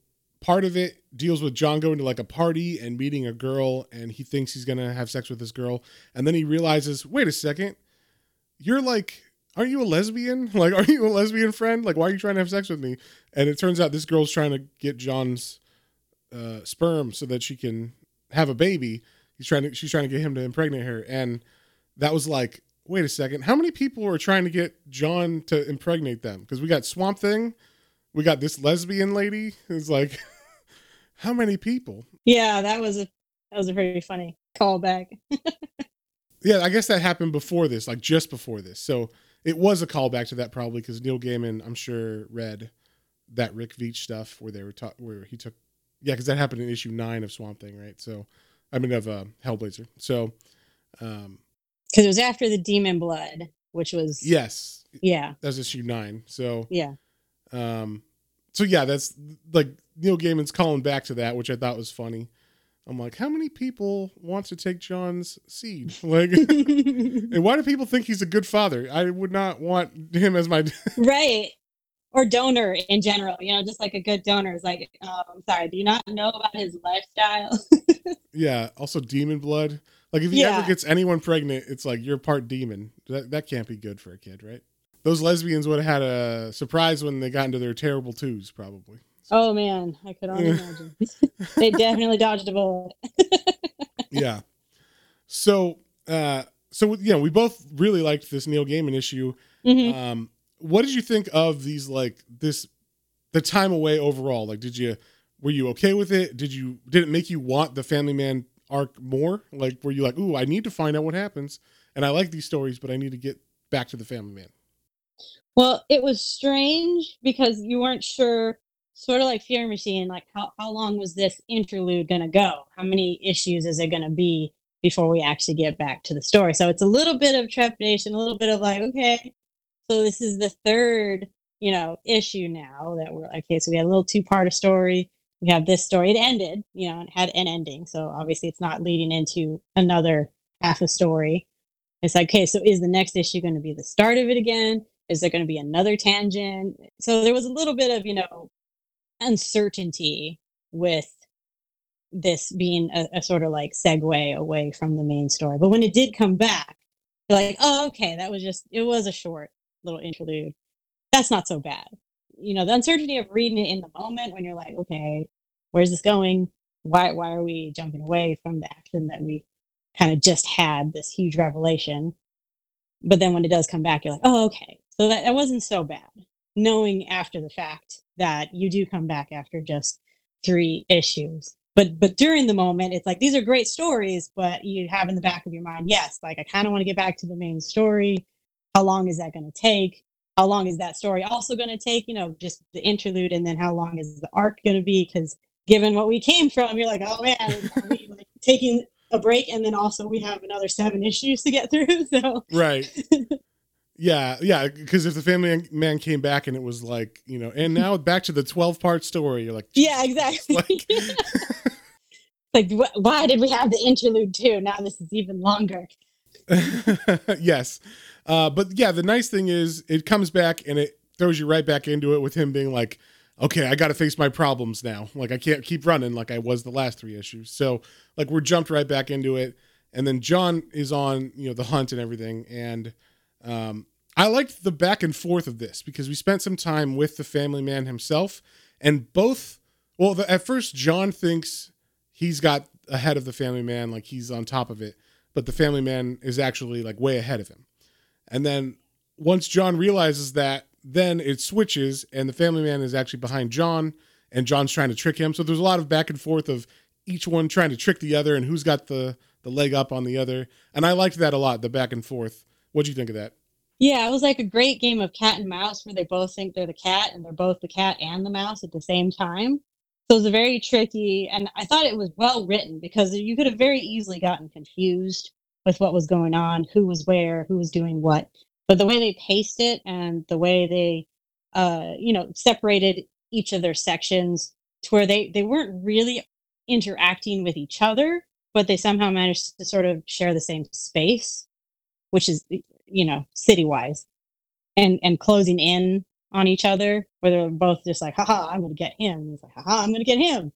part of it deals with John going to like a party and meeting a girl, and he thinks he's gonna have sex with this girl, and then he realizes, wait a second, you're like. Aren't you a lesbian? Like, are you a lesbian friend? Like, why are you trying to have sex with me? And it turns out this girl's trying to get John's uh, sperm so that she can have a baby. He's trying to. She's trying to get him to impregnate her, and that was like, wait a second, how many people are trying to get John to impregnate them? Because we got Swamp Thing, we got this lesbian lady. It's like, how many people? yeah that was a that was a pretty funny callback Yeah, I guess that happened before this, like just before this. So it was a callback to that probably because Neil Gaiman, I'm sure, read that Rick Veitch stuff where they were taught where he took, yeah, because that happened in issue nine of Swamp Thing, right? So, I mean of uh, Hellblazer. So, um, Because it was after the Demon Blood, which was yes, yeah, that's issue nine. So, yeah. um, so yeah, that's like Neil Gaiman's calling back to that, which I thought was funny. I'm like, how many people want to take John's seed? Like, and why do people think he's a good father? I would not want him as my. right. Or donor in general, you know, just like a good donor is like, um, sorry, do you not know about his lifestyle? yeah. Also, demon blood. Like, if he Yeah. ever gets anyone pregnant, it's like you're part demon. That that can't be good for a kid, right? Those lesbians would have had a surprise when they got into their terrible twos, probably. oh man, I could only imagine. they definitely dodged a bullet. yeah. So, uh, so you know, we both really liked this Neil Gaiman issue. Mhm. Um, what did you think of these like this the time away overall? Like, did you were you okay with it? Did you did it make you want the Family Man arc more? Like, were you like, ooh, I need to find out what happens, and I like these stories, but I need to get back to the Family Man. Well, it was strange because you weren't sure, sort of like Fear Machine, like how, how long was this interlude going to go? How many issues is it going to be before we actually get back to the story? So it's a little bit of trepidation, a little bit of like, okay, so this is the third, you know, issue now that we're okay. So we had a little two part story. We have this story. It ended, you know, it had an ending. So obviously it's not leading into another half a story. It's like, okay, so is the next issue going to be the start of it again? Is there going to be another tangent? So there was a little bit of, you know, uncertainty with this being a, a sort of like segue away from the main story. But when it did come back, you're like, oh, okay, that was just, it was a short little interlude. That's not so bad. You know, the uncertainty of reading it in the moment when you're like, okay, where's this going? Why, why are we jumping away from the action that we kind of just had this huge revelation? But then when it does come back, you're like, oh, okay. So that, that wasn't so bad. Knowing after the fact that you do come back after just three issues. But but during the moment, it's like these are great stories, but you have in the back of your mind, yes, like I kind of want to get back to the main story. How long is that going to take? How long is that story also going to take? You know, just the interlude, and then how long is the arc going to be? Because given what we came from, you're like, oh man, are we like taking a break, and then also we have another seven issues to get through. So Right. yeah, yeah. Because if the Family Man came back and it was like, you know, and now back to the twelve part story, you're like, yeah, exactly. Like- like wh- why did we have the interlude too? Now this is even longer. yes. Uh, but yeah, the nice thing is it comes back and it throws you right back into it with him being like, okay, I got to face my problems now. Like I can't keep running like I was the last three issues. So like we're jumped right back into it. And then John is on, you know, the hunt and everything. And um, I liked the back and forth of this because we spent some time with the family man himself and both, well, the, at first John thinks he's got ahead of the family man, like he's on top of it but the family man is actually like way ahead of him. And then once John realizes that, then it switches and the family man is actually behind John and John's trying to trick him. So there's a lot of back and forth of each one trying to trick the other and who's got the the leg up on the other. And I liked that a lot, the back and forth. What'd you think of that? Yeah, it was like a great game of cat and mouse where they both think they're the cat and they're both the cat and the mouse at the same time. So it was a very tricky, and I thought it was well written because you could have very easily gotten confused with what was going on, who was where, who was doing what. But the way they paced it and the way they, uh, you know, separated each of their sections to where they they weren't really interacting with each other, but they somehow managed to sort of share the same space, which is you know city wise, and and closing in on each other, where they're both just like, haha, I'm gonna get him. He's like, haha, I'm gonna get him.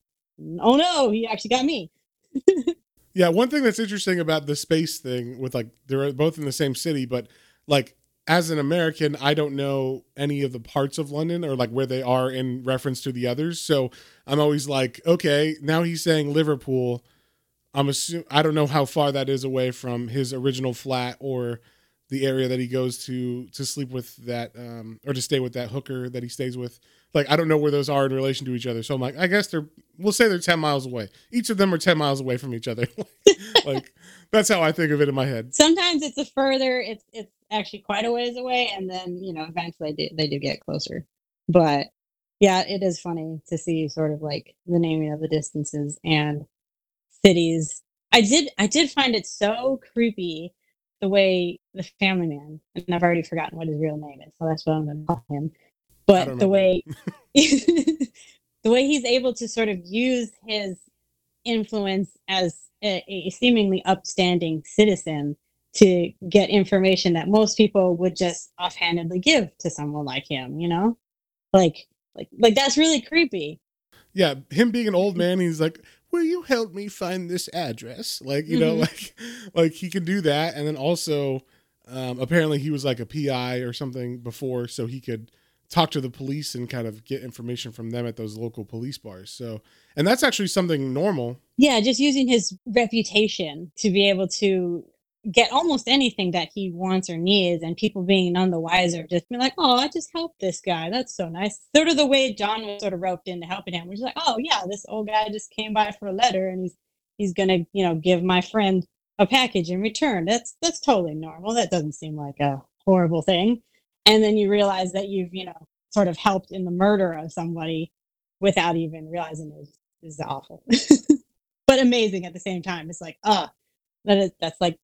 Oh no, he actually got me. Yeah, one thing that's interesting about the space thing with like they're both in the same city, but like as an American, I don't know any of the parts of London or like where they are in reference to the others. So I'm always like, okay, now he's saying Liverpool. I'm assuming I don't know how far that is away from his original flat or the area that he goes to to sleep with that um or to stay with that hooker that he stays with. Like I don't know where those are in relation to each other. So I'm like, I guess they're we'll say they're 10 miles away. Each of them are 10 miles away from each other. like that's how I think of it in my head. Sometimes it's a further, it's it's actually quite a ways away, and then you know eventually they do, they do get closer. But yeah, it is funny to see sort of like the naming of the distances and cities. I did I did find it so creepy the way the family man, and I've already forgotten what his real name is, so that's what I'm going to call him. But the way the way he's able to sort of use his influence as a, a seemingly upstanding citizen to get information that most people would just offhandedly give to someone like him, you know? Like like like that's really creepy. yeah, him being an old man, he's like, "Will you help me find this address?" Like, you know, Mhm. like like he can do that, and then also, um, apparently he was like a PI or something before, so he could talk to the police and kind of get information from them at those local police bars. So, and that's actually something normal. Yeah, just using his reputation to be able to get almost anything that he wants or needs, and people being none the wiser, just be like, "Oh, I just helped this guy. That's so nice." Sort of the way John was sort of roped into helping him, which is like, "Oh yeah, this old guy just came by for a letter, and he's he's gonna, you know, give my friend a package in return." That's that's totally normal. That doesn't seem like a horrible thing. And then you realize that you've, you know, sort of helped in the murder of somebody without even realizing it is awful. but amazing at the same time. It's like, uh, that is that's like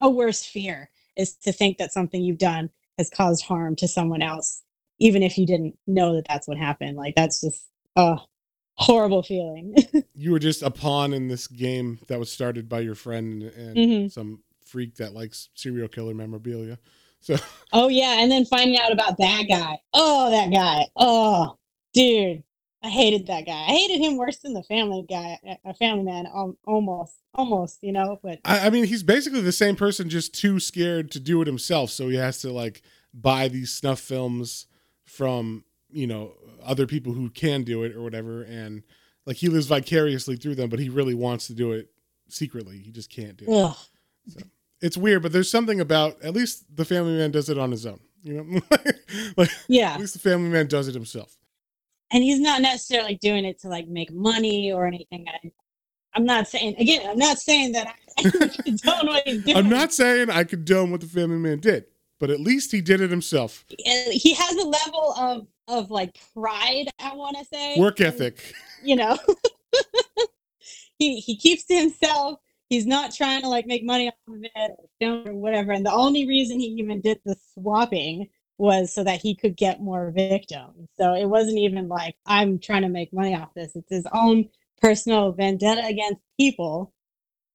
a worse fear is to think that something you've done has caused harm to someone else, even if you didn't know that that's what happened. Like that's just a horrible feeling. You were just a pawn in this game that was started by your friend and Mhm. some freak that likes serial killer memorabilia. So, oh yeah, and then finding out about that guy. Oh, that guy. Oh, dude, I hated that guy. I hated him worse than the family guy, a family man. Um, almost, almost, you know. But I, I mean, he's basically the same person, just too scared to do it himself. So he has to like buy these snuff films from you know other people who can do it or whatever, and like he lives vicariously through them, but he really wants to do it secretly. He just can't do it. ugh, It's weird, but there's something about at least the Family Man does it on his own. You know, like yeah. at least the Family Man does it himself. And he's not necessarily doing it to like make money or anything. I, I'm not saying again. I'm not saying that I condone what he's doing. I'm not saying I condone what the Family Man did, but at least he did it himself. He has a level of of like pride. I want to say Work and, ethic. You know, he he keeps to himself. He's not trying to like make money off of it or whatever. And the only reason he even did the swapping was so that he could get more victims. So it wasn't even like I'm trying to make money off this. It's his own personal vendetta against people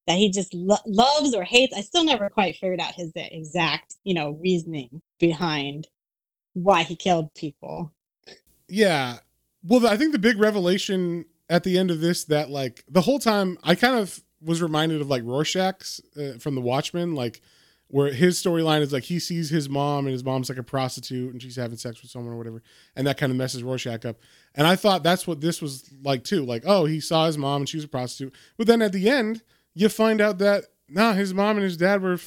that he just lo- loves or hates. I still never quite figured out his exact, you know, reasoning behind why he killed people. Yeah. Well, I think the big revelation at the end of this that like the whole time I kind of was reminded of like Rorschach's uh, from The Watchmen, like where his storyline is like he sees his mom and his mom's like a prostitute and she's having sex with someone or whatever, and that kind of messes Rorschach up. And I thought that's what this was like too. Like, oh, he saw his mom and she was a prostitute, but then at the end you find out that nah, his mom and his dad were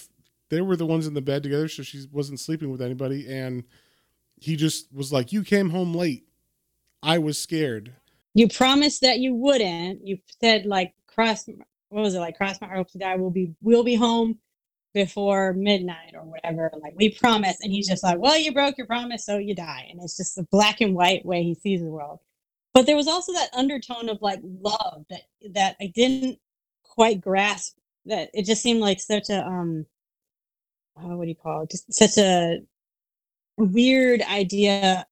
they were the ones in the bed together, so she wasn't sleeping with anybody, and he just was like, "You came home late." I was scared. You promised that you wouldn't. You said like cross what was it like cross my heart to die we'll be we'll be home before midnight or whatever. Like we promise. And he's just like, Well, you broke your promise, so you die. And it's just a black and white way he sees the world. But there was also that undertone of like love that that I didn't quite grasp that it just seemed like such a um oh, what do you call it? Just such a weird idea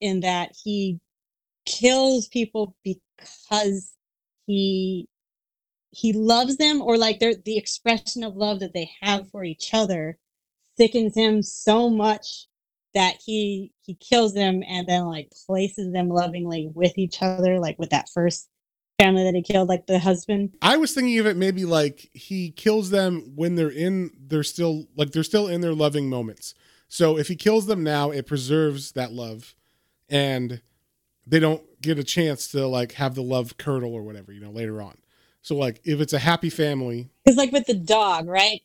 in that he kills people because he he loves them or like they're the expression of love that they have for each other sickens him so much that he he kills them and then like places them lovingly with each other like with that first family that he killed like the husband I was thinking of it maybe like he kills them when they're in they're still like they're still in their loving moments. So if he kills them now, it preserves that love and they don't get a chance to like have the love curdle or whatever, you know, later on. So like if it's a happy family, because like with the dog right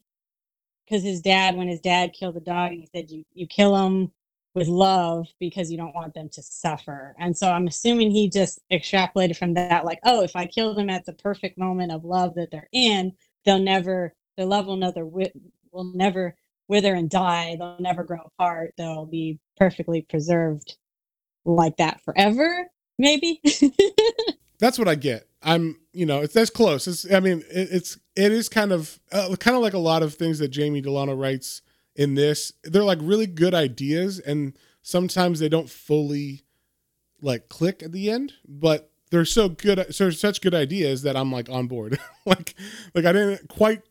because his dad when his dad killed the dog he said you you kill them with love because you don't want them to suffer and so i'm assuming he just extrapolated from that like oh if i kill them at the perfect moment of love that they're in they'll never their love will never wi- will never wither and die. They'll never grow apart. They'll be perfectly preserved like that forever, maybe. That's what I get. I'm, you know, it's that's close. It's, I mean, it, it's, it is kind of, uh, kind of like a lot of things that Jamie Delano writes in this. They're like really good ideas, and sometimes they don't fully like click at the end, but they're so good, so such good ideas that I'm like on board. like, like I didn't quite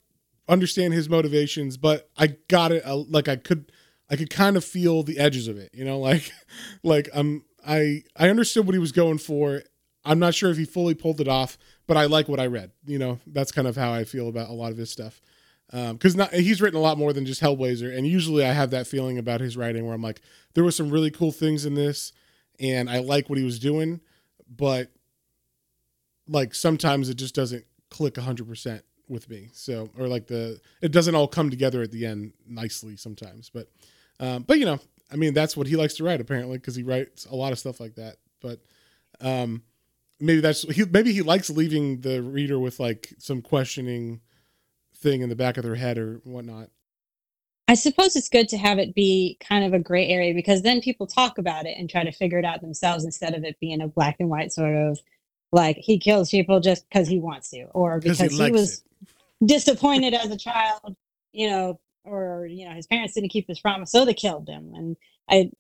understand his motivations, but I got it. Uh, like I could, I could kind of feel the edges of it. You know, like, like I'm, I I understood what he was going for. I'm not sure if he fully pulled it off, but I like what I read. You know, that's kind of how I feel about a lot of his stuff. Because um, he's written a lot more than just Hellblazer, and usually I have that feeling about his writing where I'm like, there were some really cool things in this, and I like what he was doing, but like sometimes it just doesn't click 100% with me. So, or like the, it doesn't all come together at the end nicely sometimes. But, um, but you know, I mean, that's what he likes to write apparently because he writes a lot of stuff like that. But, um, maybe that's he maybe he likes leaving the reader with like some questioning thing in the back of their head or whatnot. I suppose it's good to have it be kind of a gray area because then people talk about it and try to figure it out themselves instead of it being a black and white sort of like he kills people just because he wants to or because he, he was it. disappointed as a child, you know, or you know his parents didn't keep his promise, so they killed him. And I,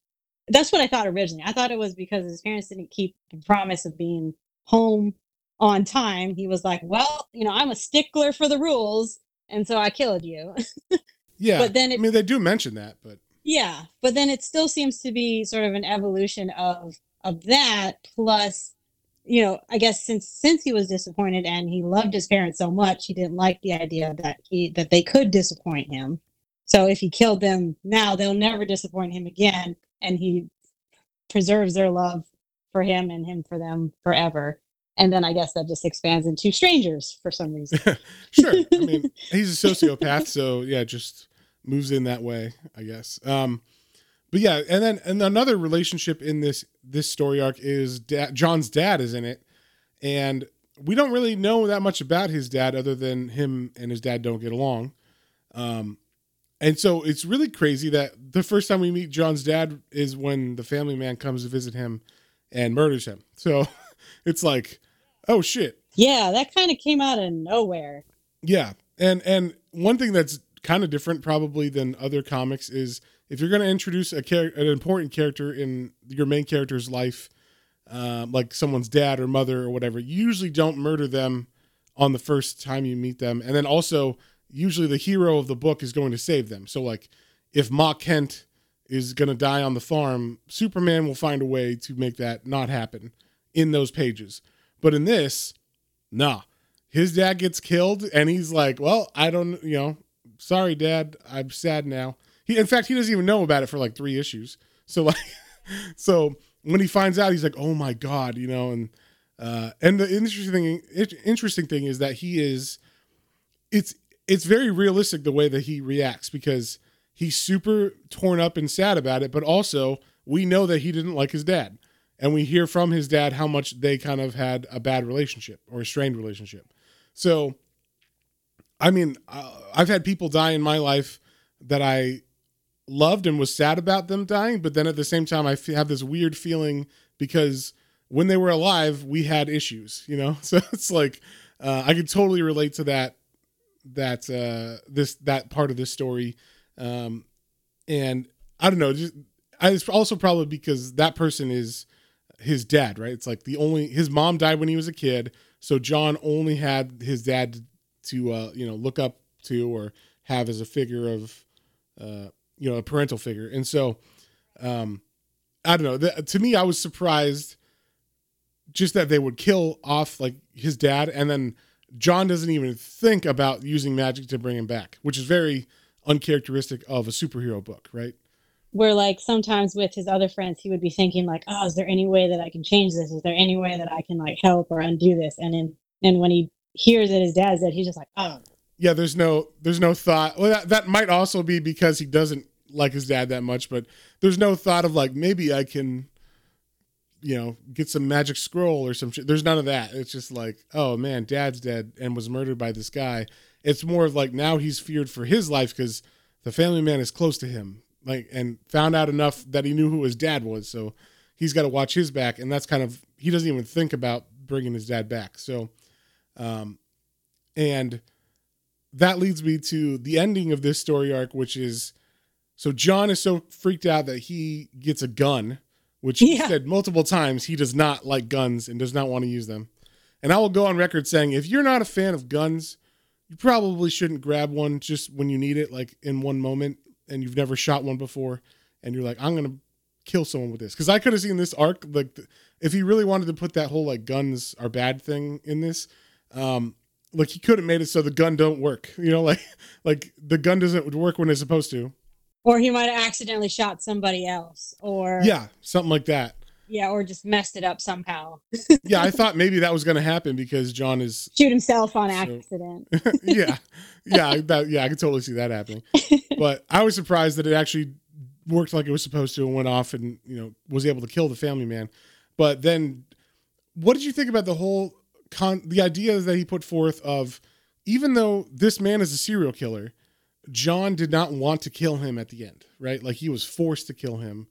that's what I thought originally. I thought it was because his parents didn't keep the promise of being home on time. He was like, well, you know, I'm a stickler for the rules, and so I killed you. yeah, but then it, I mean, they do mention that, but yeah, but then it still seems to be sort of an evolution of of that plus you know, I guess since since he was disappointed and he loved his parents so much, he didn't like the idea that he that they could disappoint him. So if he killed them now, they'll never disappoint him again, and he preserves their love for him and him for them forever. And then I guess that just expands into strangers for some reason. sure. I mean, he's a sociopath, so yeah, just moves in that way, I guess. Um, but yeah, and then and another relationship in this this story arc is da- John's dad is in it, and we don't really know that much about his dad other than him and his dad don't get along. Um, and so it's really crazy that the first time we meet John's dad is when the family man comes to visit him and murders him. So it's like, oh shit. Yeah, that kind of came out of nowhere. Yeah. And and one thing that's kind of different probably than other comics is if you're going to introduce a char- an important character in your main character's life, um, like someone's dad or mother or whatever, you usually don't murder them on the first time you meet them. And then also, usually the hero of the book is going to save them. So, like, if Ma Kent is going to die on the farm, Superman will find a way to make that not happen in those pages. But in this, nah. His dad gets killed, and he's like, Well, I don't, you know, sorry, dad. I'm sad now. He, in fact, he doesn't even know about it for like three issues. So like, so when he finds out, he's like, "Oh my god," you know. And uh, and the interesting thing, interesting thing is that he is, it's it's very realistic the way that he reacts because he's super torn up and sad about it, but also we know that he didn't like his dad, and we hear from his dad how much they kind of had a bad relationship or a strained relationship. So, I mean, I've had people die in my life that I loved and was sad about them dying, but then at the same time, I have this weird feeling because when they were alive, we had issues, you know. So it's like uh, I could totally relate to that that uh, this that part of this story, um, and I don't know. Just I, it's also probably because that person is his dad, right? It's like the only his mom died when he was a kid, so John only had his dad to uh, you know look up to or have as a figure of uh, you know a parental figure and so um i don't know to me i was surprised just that they would kill off like his dad and then john doesn't even think about using magic to bring him back which is very uncharacteristic of a superhero book right where like sometimes with his other friends he would be thinking like oh is there any way that i can change this is there any way that i can like help or undo this and then and when he hears that his dad's dead he's just like oh yeah, there's no there's no thought. Well, that, that might also be because he doesn't like his dad that much, but there's no thought of like maybe I can, you know, get some magic scroll or some shit. There's none of that. It's just like, oh man, dad's dead and was murdered by this guy. It's more of like now he's feared for his life because the family man is close to him, like, and found out enough that he knew who his dad was. So he's got to watch his back, and that's kind of he doesn't even think about bringing his dad back. So, um, and that leads me to the ending of this story arc, which is so John is so freaked out that he gets a gun, which he said multiple times he does not like guns and does not want to use them. And I will go on record saying if you're not a fan of guns, you probably shouldn't grab one just when you need it, like in one moment, and you've never shot one before, and you're like, I'm gonna kill someone with this. Because I could have seen this arc, like if he really wanted to put that whole like guns are bad thing in this, um, like he could have made it so the gun don't work. You know, like like the gun doesn't work when it's supposed to. Or he might have accidentally shot somebody else, or Yeah, something like that. Yeah, or just messed it up somehow. Yeah, I thought maybe that was gonna happen because John is Shoot himself on So- accident. yeah, yeah, that, yeah. I could totally see that happening. But I was surprised that it actually worked like it was supposed to and went off and you know was able to kill the family man. But then, what did you think about the whole con? The idea that he put forth of even though this man is a serial killer, John did not want to kill him at the end, right? Like he was forced to kill him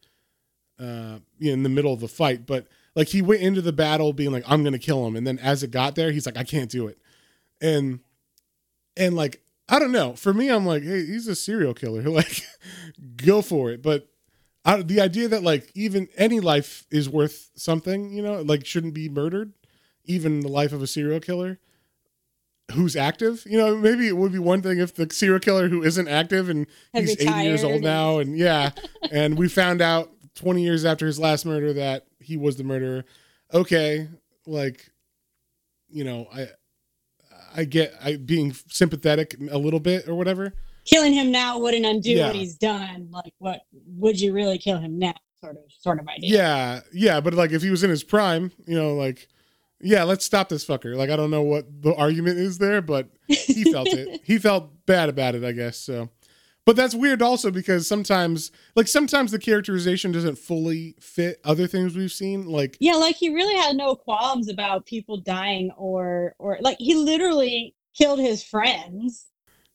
uh, in the middle of the fight. But like he went into the battle being like, "I'm gonna kill him," and then as it got there, he's like, "I can't do it," and and like I don't know. For me, I'm like, hey, he's a serial killer. Like, go for it. But I, the idea that like even any life is worth something, you know, like shouldn't be murdered, even the life of a serial killer who's active. You know, maybe it would be one thing if the serial killer who isn't active and Had he's 80 years old now, and yeah, and we found out 20 years after his last murder that he was the murderer. Okay, like, you know, I. I get I being sympathetic a little bit or whatever. Killing him now wouldn't undo Yeah. what he's done. Like, what would you really kill him now? Sort of, sort of idea. Yeah, yeah, but like if he was in his prime, you know, like yeah, let's stop this fucker. Like I don't know what the argument is there, but he felt it. He felt bad about it, I guess. So, but that's weird also because sometimes, like sometimes the characterization doesn't fully fit other things we've seen. Like Yeah, like he really had no qualms about people dying or or like he literally killed his friends.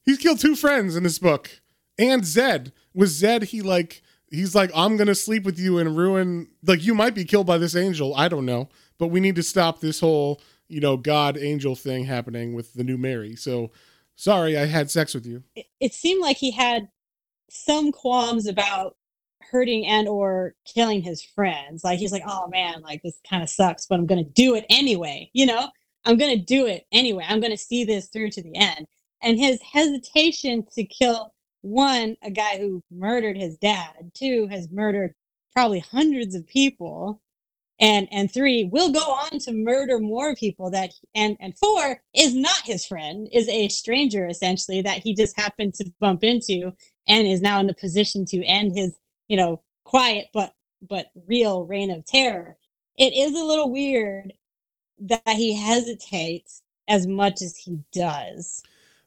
he's killed two friends in this book, and Zed with Zed, he like he's like I'm gonna sleep with you and ruin like you might be killed by this angel. I don't know, but we need to stop this whole you know God angel thing happening with the new Mary. So sorry, I had sex with you. It, it seemed like he had some qualms about hurting and or killing his friends. Like he's like, "Oh man, like this kind of sucks, but I'm going to do it anyway." You know? I'm going to do it anyway. I'm going to see this through to the end. And his hesitation to kill one, a guy who murdered his dad, two, has murdered probably hundreds of people, and and three, will go on to murder more people that and and four is not his friend, is a stranger essentially that he just happened to bump into and is now in the position to end his, you know, quiet but but real reign of terror. It is a little weird that he hesitates as much as he does.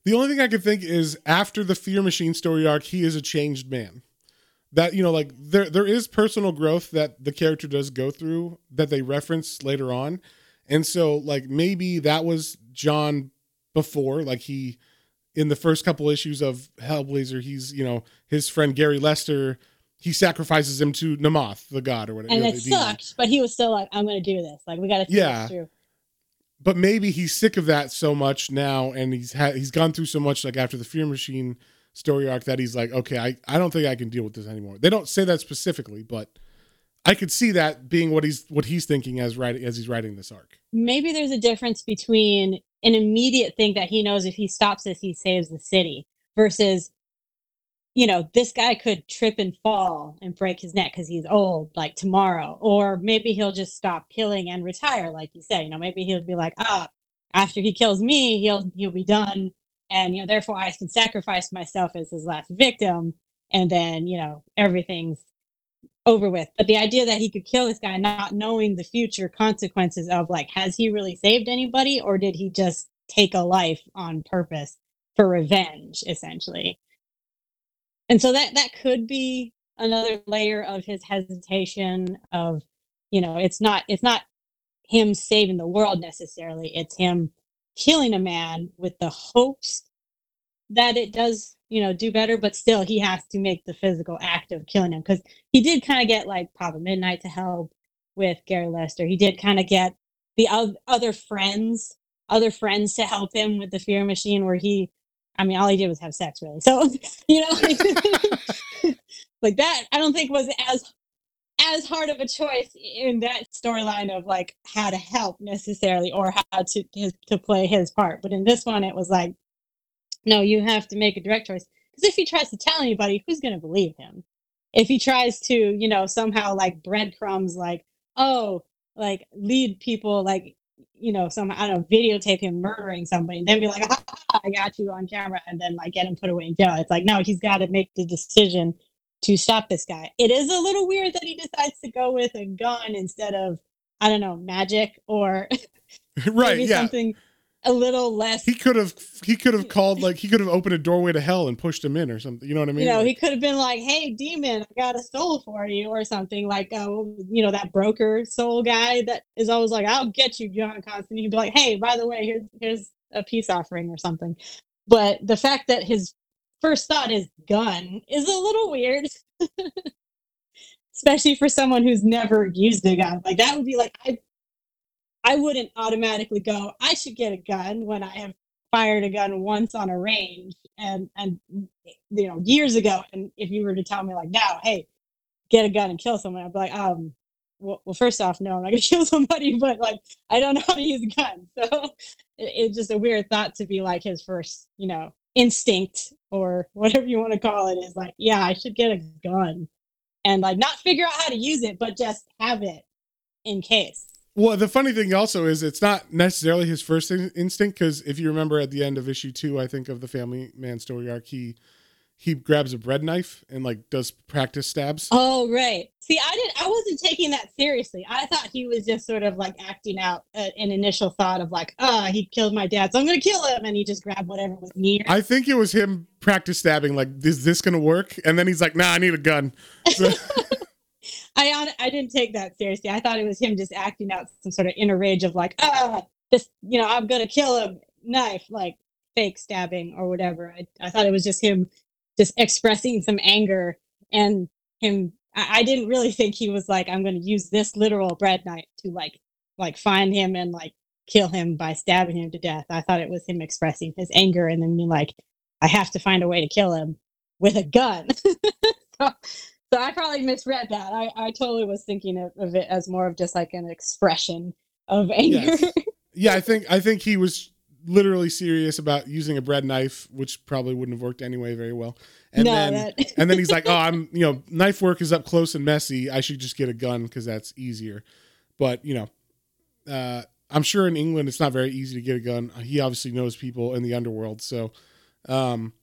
The only thing I could think is after the Fear Machine story arc, he is a changed man. That you know, like there there is personal growth that the character does go through that they reference later on, and so like maybe that was John before, like he in the first couple issues of Hellblazer, he's you know his friend Gary Lester, he sacrifices him to Mnemoth, the god or whatever. And you know, it sucked, but he was still like, I'm gonna do this. Like we gotta Yeah. but maybe he's sick of that so much now and he's had he's gone through so much like after the fear machine story arc that he's like okay I, I don't think i can deal with this anymore they don't say that specifically but i could see that being what he's what he's thinking as writing as he's writing this arc maybe there's a difference between an immediate thing that he knows if he stops this, he saves the city versus, you know, this guy could trip and fall and break his neck because he's old, like tomorrow. Or maybe he'll just stop killing and retire, like you said. You know, maybe he'll be like, ah, after he kills me, he'll he'll be done. And you know, therefore I can sacrifice myself as his last victim. And then, you know, everything's over with. But the idea that he could kill this guy not knowing the future consequences of like, has he really saved anybody or did he just take a life on purpose for revenge, essentially? And so that that could be another layer of his hesitation of, you know, it's not it's not him saving the world necessarily. It's him killing a man with the hopes that it does, you know, do better, but still he has to make the physical act of killing him because he did kind of get like Papa Midnight to help with Gary Lester. He did kind of get the other friends, other friends to help him with the fear machine where he I mean, all he did was have sex, really. So, you know, like, like that, I don't think was as as hard of a choice in that storyline of like how to help necessarily or how to his, to play his part. But in this one, it was like, no, you have to make a direct choice because if he tries to tell anybody, who's going to believe him? If he tries to, you know, somehow like breadcrumbs, like oh, like lead people, like you know, some I don't know, videotape him murdering somebody, and then be like, I got you on camera, and then like get him put away in jail. It's like no, he's got to make the decision to stop this guy. It is a little weird that he decides to go with a gun instead of I don't know magic or right, yeah. something a little less. He could have he could have called like he could have opened a doorway to hell and pushed him in or something. You know what I mean? You know, he could have been like, "Hey, demon, I got a soul for you," or something like, uh, you know, that broker soul guy that is always like, "I'll get you, John Constantine." He'd be like, "Hey, by the way, here's here's a peace offering or something." But the fact that his first thought is gun is a little weird. Especially for someone who's never used a gun. Like that would be like I I wouldn't automatically go, I should get a gun when I have fired a gun once on a range and and you know years ago and if you were to tell me like now hey get a gun and kill someone i'd be like um well, first off no i'm not gonna kill somebody but like i don't know how to use a gun so it, it's just a weird thought to be like his first you know instinct or whatever you want to call it is like, yeah, I should get a gun and like not figure out how to use it, but just have it in case. Well, the funny thing also is it's not necessarily his first in- instinct because if you remember at the end of issue two, I think of the Family Man story arc, he he grabs a bread knife and like does practice stabs. Oh right. See, I didn't. I wasn't taking that seriously. I thought he was just sort of like acting out a, an initial thought of like, ah, oh, he killed my dad, so I'm gonna kill him, and he just grabbed whatever was near. I think it was him practice stabbing. Like, is this gonna work? And then he's like, Nah, I need a gun. So- I I didn't take that seriously. I thought it was him just acting out some sort of inner rage of like, ah, this, you know, I'm gonna kill him, knife, like fake stabbing or whatever. I, I thought it was just him just expressing some anger and him I, I didn't really think he was like i'm going to use this literal bread knife to like like find him and like kill him by stabbing him to death. I thought it was him expressing his anger and then being like i have to find a way to kill him with a gun. So, so i probably misread that. I, I totally was thinking of, of it as more of just like an expression of anger. Yes. yeah i think i think he was literally serious about using a bread knife, which probably wouldn't have worked anyway very well. And no, then that... and then he's like, "Oh, I'm you know, knife work is up close and messy. I should just get a gun because that's easier." But you know, uh, I'm sure in England it's not very easy to get a gun. He obviously knows people in the underworld, so. Um,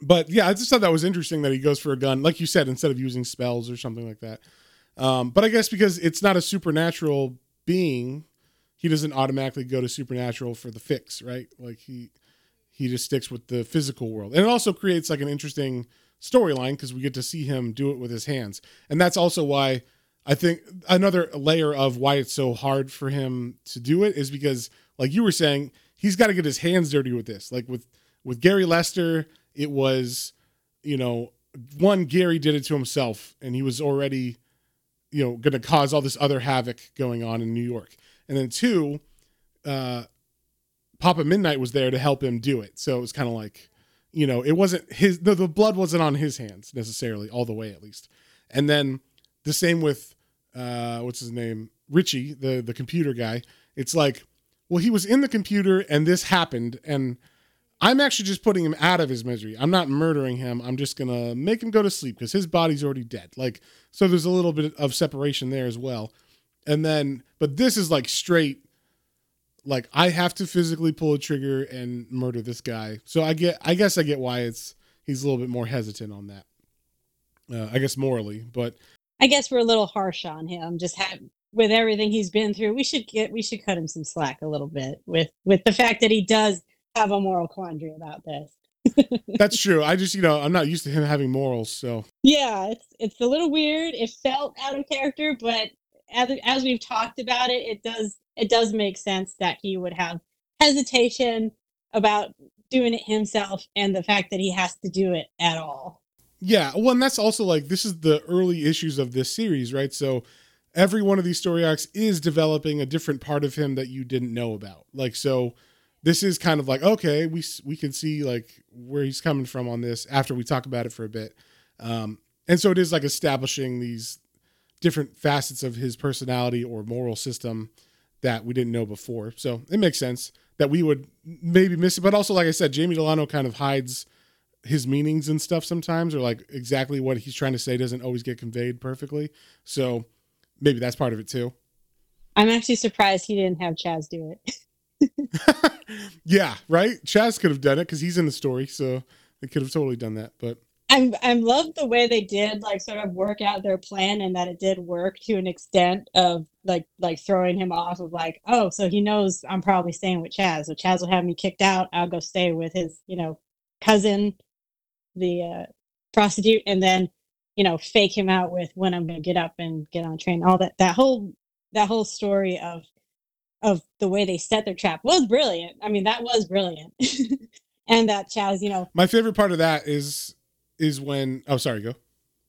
but yeah, I just thought that was interesting that he goes for a gun, like you said, instead of using spells or something like that. Um, but I guess because it's not a supernatural being, he doesn't automatically go to supernatural for the fix, right? Like he he just sticks with the physical world. And it also creates like an interesting storyline because we get to see him do it with his hands. And that's also why I think another layer of why it's so hard for him to do it is because like you were saying, he's got to get his hands dirty with this. Like with with Gary Lester, it was you know, one Gary did it to himself and he was already you know going to cause all this other havoc going on in New York and then two, uh, Papa Midnight was there to help him do it. So it was kind of like, you know, it wasn't his the, the blood wasn't on his hands necessarily, all the way at least. And then the same with uh, what's his name, Ritchie, the the computer guy. It's like, well, he was in the computer and this happened, and I'm actually just putting him out of his misery. I'm not murdering him. I'm just gonna make him go to sleep because his body's already dead. Like, so there's a little bit of separation there as well. And then, but this is like straight, like I have to physically pull a trigger and murder this guy. So I get, I guess I get why it's he's a little bit more hesitant on that. Uh, I guess morally, but I guess we're a little harsh on him. Just have with everything he's been through, we should get we should cut him some slack a little bit with with the fact that he does have a moral quandary about this. That's true. I just, you know, I'm not used to him having morals, so. Yeah, it's it's a little weird. It felt out of character, but as, as we've talked about it, it does it does make sense that he would have hesitation about doing it himself and the fact that he has to do it at all. Yeah, well, and that's also like this is the early issues of this series, right? So every one of these story arcs is developing a different part of him that you didn't know about. Like so this is kind of like okay, we we can see like where he's coming from on this after we talk about it for a bit. Um and so it is like establishing these different facets of his personality or moral system that we didn't know before. So it makes sense that we would maybe miss it. But also, like I said, Jamie Delano kind of hides his meanings and stuff sometimes, or like exactly what he's trying to say doesn't always get conveyed perfectly. So maybe that's part of it too. I'm actually surprised he didn't have Chaz do it. yeah, right. Chaz could have done it because he's in the story, so they could have totally done that. But I I love the way they did like sort of work out their plan and that it did work to an extent of like like throwing him off of like oh so he knows I'm probably staying with Chaz. So Chaz will have me kicked out. I'll go stay with his you know cousin the uh, prostitute and then you know fake him out with when I'm gonna get up and get on train. All that that whole that whole story of of the way they set their trap was brilliant. I mean that was brilliant. And that Chaz you know my favorite part of that is is when oh sorry go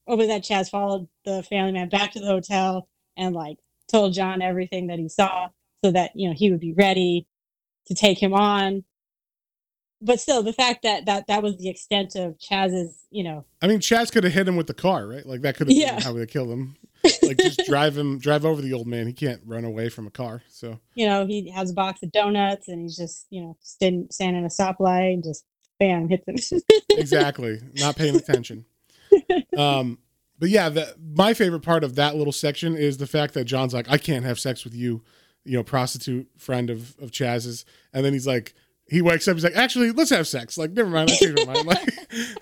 oh, over that Chaz followed the family man back to the hotel and like told John everything that he saw so that you know he would be ready to take him on. But still, the fact that that that was the extent of Chaz's, you know, I mean Chaz could have hit him with the car, right? Like that could have Yeah. been how they killed him. Like just drive him drive over the old man. He can't run away from a car. So you know, he has a box of donuts and he's just, you know, standing standing in a stoplight and just bam exactly. Not paying attention. Um but yeah the, my favorite part of that little section is the fact that john's like i can't have sex with you you know prostitute friend of of chaz's. And then he's like he wakes up he's like actually let's have sex. Like never mind i changed my mind. Like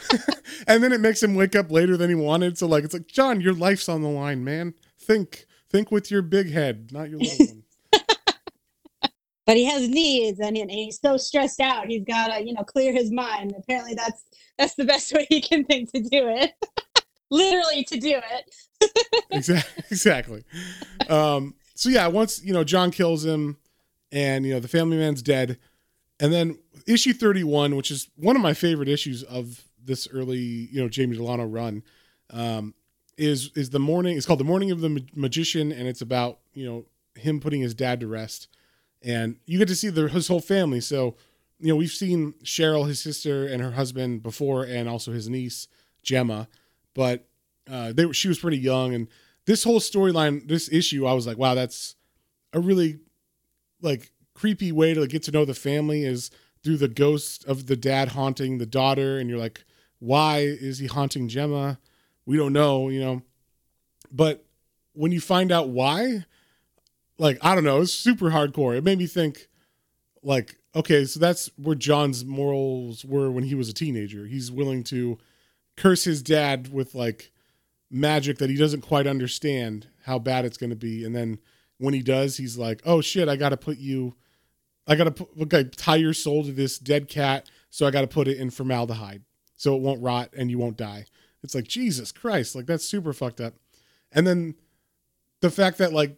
and then it makes him wake up later than he wanted. So like it's like john your life's on the line man. Think think with your big head not your little one but he has needs and, he- and he's so stressed out. He's got to, you know, clear his mind. Apparently that's that's the best way he can think to do it. Literally to do it. exactly exactly um so yeah once you know john kills him and you know the family man's dead and then issue 31 which is one of my favorite issues of this early you know jamie delano run um is is the mourning it's called the mourning of the Ma- magician and it's about you know him putting his dad to rest and you get to see the, his whole family so you know we've seen cheryl his sister and her husband before and also his niece gemma but uh, they she was pretty young, and this whole storyline, this issue, I was like, wow, that's a really like creepy way to like, get to know the family is through the ghost of the dad haunting the daughter, and you're like, why is he haunting Gemma? We don't know, you know. But when you find out why, like I don't know, it's super hardcore. It made me think, like, okay, so that's where John's morals were when he was a teenager. He's willing to curse his dad with like magic that he doesn't quite understand how bad it's going to be and then when he does he's like oh shit i gotta put you i gotta put okay, tie your soul to this dead cat so i gotta put it in formaldehyde so it won't rot and you won't die it's like jesus christ like that's super fucked up and then the fact that like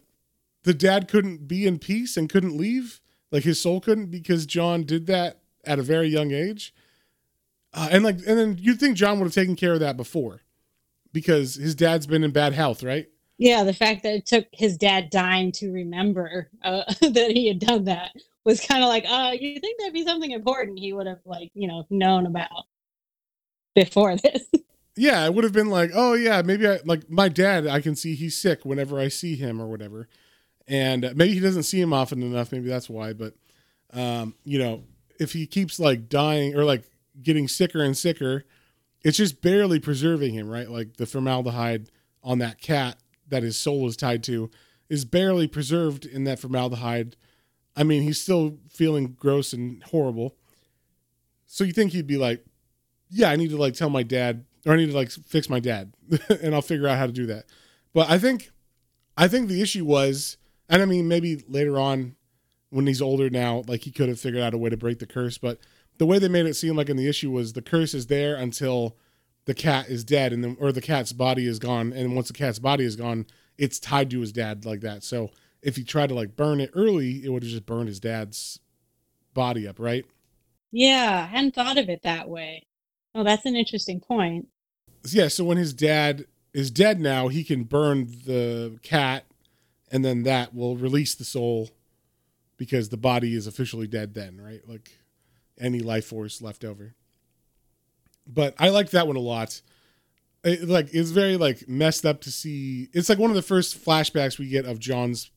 the dad couldn't be in peace and couldn't leave. Like his soul couldn't because john did that at a very young age. Uh, and like and then you'd think john would have taken care of that before because his dad's been in bad health right? Yeah, the fact that it took his dad dying to remember uh, that he had done that was kind of like, uh, you think that'd be something important he would have like, you know, known about before this. yeah it would have been like oh yeah maybe i like my dad i can see he's sick whenever i see him or whatever and maybe he doesn't see him often enough maybe that's why but um you know if he keeps like dying or like getting sicker and sicker it's just barely preserving him right? Like the formaldehyde on that cat that his soul is tied to is barely preserved in that formaldehyde. I mean he's still feeling gross and horrible. So you think he'd be like yeah, I need to like tell my dad or I need to like fix my dad and I'll figure out how to do that. But I think I think the issue was and I mean maybe later on when he's older now like he could have figured out a way to break the curse, but the way they made it seem like in the issue was the curse is there until the cat is dead and then or the cat's body is gone and once the cat's body is gone it's tied to his dad like that. So if he tried to like burn it early, it would have just burned his dad's body up, right? Yeah, I hadn't thought of it that way. Oh, that's an interesting point. Yeah, so when his dad is dead now, he can burn the cat, and then that will release the soul because the body is officially dead. Then, right? Like any life force left over. But I like that one a lot. It, like it's very like messed up to see. It's like one of the first flashbacks we get of John's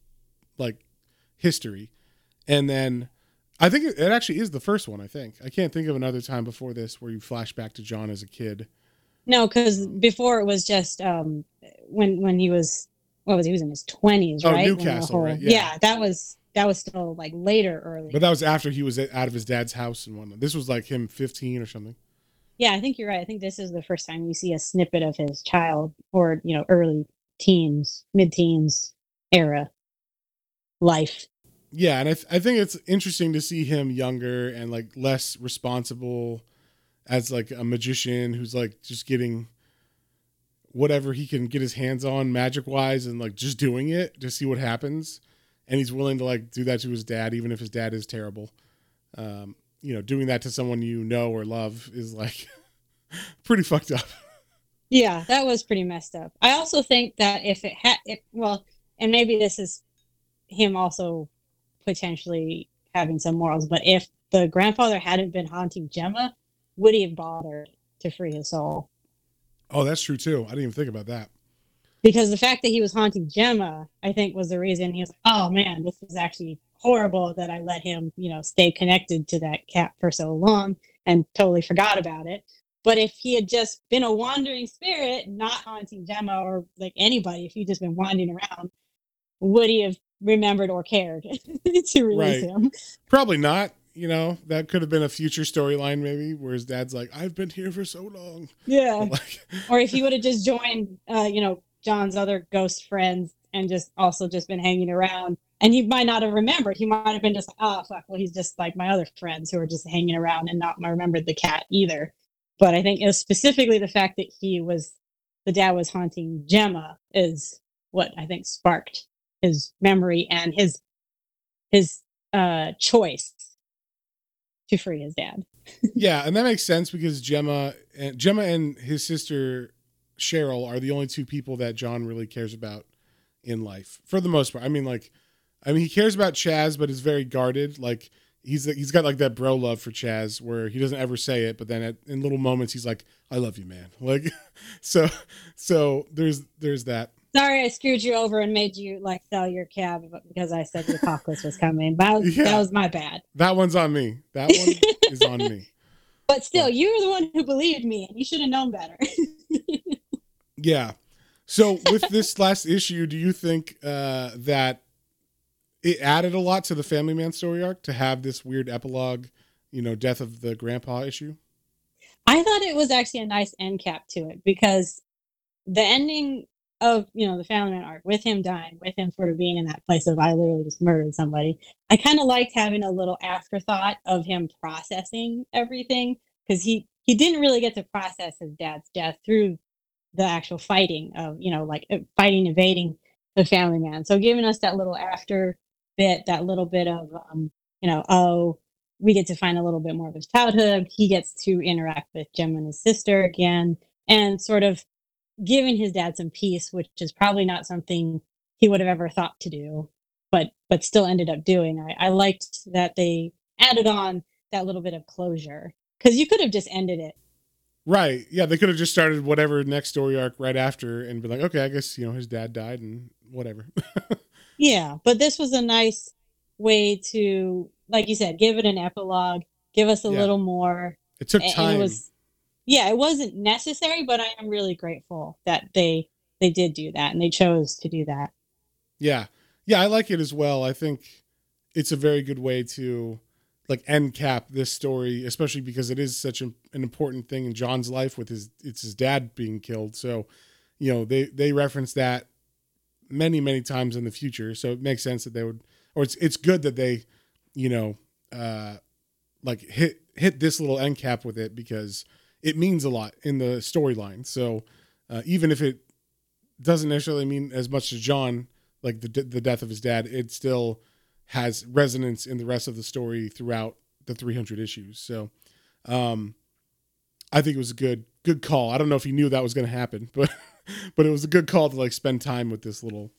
like history, and then I think it, it actually is the first one. I think I can't think of another time before this where you flash back to John as a kid. No, because before it was just um when when he was what was he, was in his twenties, Oh, right? Newcastle, right? Yeah. yeah, that was that was still like later early. But that was after he was out of his dad's house and whatnot. This was like him 15 or something. yeah, I think you're right. I think this is the first time you see a snippet of his child or you know early teens, mid teens era life. Yeah, and I, th- I think it's interesting to see him younger and like less responsible as like a magician who's like just getting whatever he can get his hands on magic wise and like just doing it to see what happens. And he's willing to like do that to his dad, even if his dad is terrible. Um, you know, doing that to someone you know or love is like pretty fucked up. Yeah, that was pretty messed up. I also think that if it had, well, and maybe this is him also potentially having some morals, but if the grandfather hadn't been haunting Gemma, would he have bothered to free his soul? Oh, that's true too. I didn't even think about that. Because the fact that he was haunting Gemma, I think, was the reason he was like, oh man, this is actually horrible that I let him, you know, stay connected to that cat for so long and totally forgot about it. But if he had just been a wandering spirit, not haunting Gemma or like anybody, if he'd just been wandering around, would he have remembered or cared to release Right. him? Probably not. You know, that could have been a future storyline maybe where his dad's like, I've been here for so long. Yeah. Like, or if he would have just joined, uh, you know, John's other ghost friends and just also just been hanging around. And he might not have remembered. He might have been just like, oh, fuck. Well, he's just like my other friends who are just hanging around and not remembered the cat either. But I think it was specifically the fact that he was, the dad was haunting Gemma is what I think sparked his memory and his, his uh choice to free his dad. yeah, and that makes sense because Gemma and Gemma and his sister Cheryl are the only two people that John really cares about in life for the most part. I mean, like, I mean, he cares about Chaz, but is very guarded. Like, he's he's got like that bro love for Chaz, where he doesn't ever say it, but then at, in little moments he's like, "I love you, man." Like, so so there's there's that. Sorry, I screwed you over and made you like sell your cab because I said the apocalypse was coming. That was, Yeah. that was my bad. That one's on me. That one is on me. But still, you were the one who believed me, and you should have known better. Yeah. So with this last issue, do you think uh, that it added a lot to the Family Man story arc to have this weird epilogue, you know, death of the grandpa issue? I thought it was actually a nice end cap to it because the ending of you know the Family Man arc with him dying, with him sort of being in that place of I literally just murdered somebody. I kind of liked having a little afterthought of him processing everything because he he didn't really get to process his dad's death through the actual fighting of you know like uh, fighting evading the Family Man. So giving us that little after bit, that little bit of um, you know oh we get to find a little bit more of his childhood. He gets to interact with Gemma and his sister again, and sort of giving his dad some peace, which is probably not something he would have ever thought to do, but but still ended up doing. I, I liked that they added on that little bit of closure because you could have just ended it. Right. Yeah, they could have just started whatever next story arc right after and be like, okay, I guess, you know, his dad died and whatever. Yeah, but this was a nice way to, like you said, give it an epilogue, give us a Yeah. little more. it took time. it was yeah it wasn't necessary but i am really grateful that they they did do that and they chose to do that Yeah. Yeah, I like it as well. I think it's a very good way to like end cap this story, especially because it is such an, an important thing in John's life with his it's his dad being killed. So, you know, they they reference that many many times in the future. So it makes sense that they would or it's it's good that they, you know, uh like hit hit this little end cap with it because it means a lot in the storyline. So, uh, even if it doesn't necessarily mean as much to John, like the the death of his dad, it still has resonance in the rest of the story throughout the 300 issues. So, um, I think it was a good good call. I don't know if he knew that was going to happen, but but it was a good call to like spend time with this little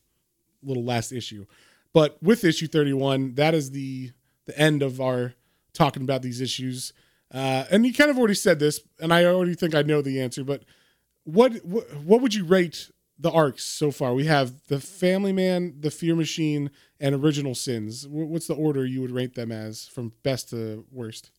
little last issue. But with issue 31, that is the the end of our talking about these issues. Uh, and you kind of already said this, and I already think I know the answer. But what what, what would you rate the arcs so far? We have the Family Man, the Fear Machine, and Original Sins. Wh- What's the order you would rate them as from best to worst?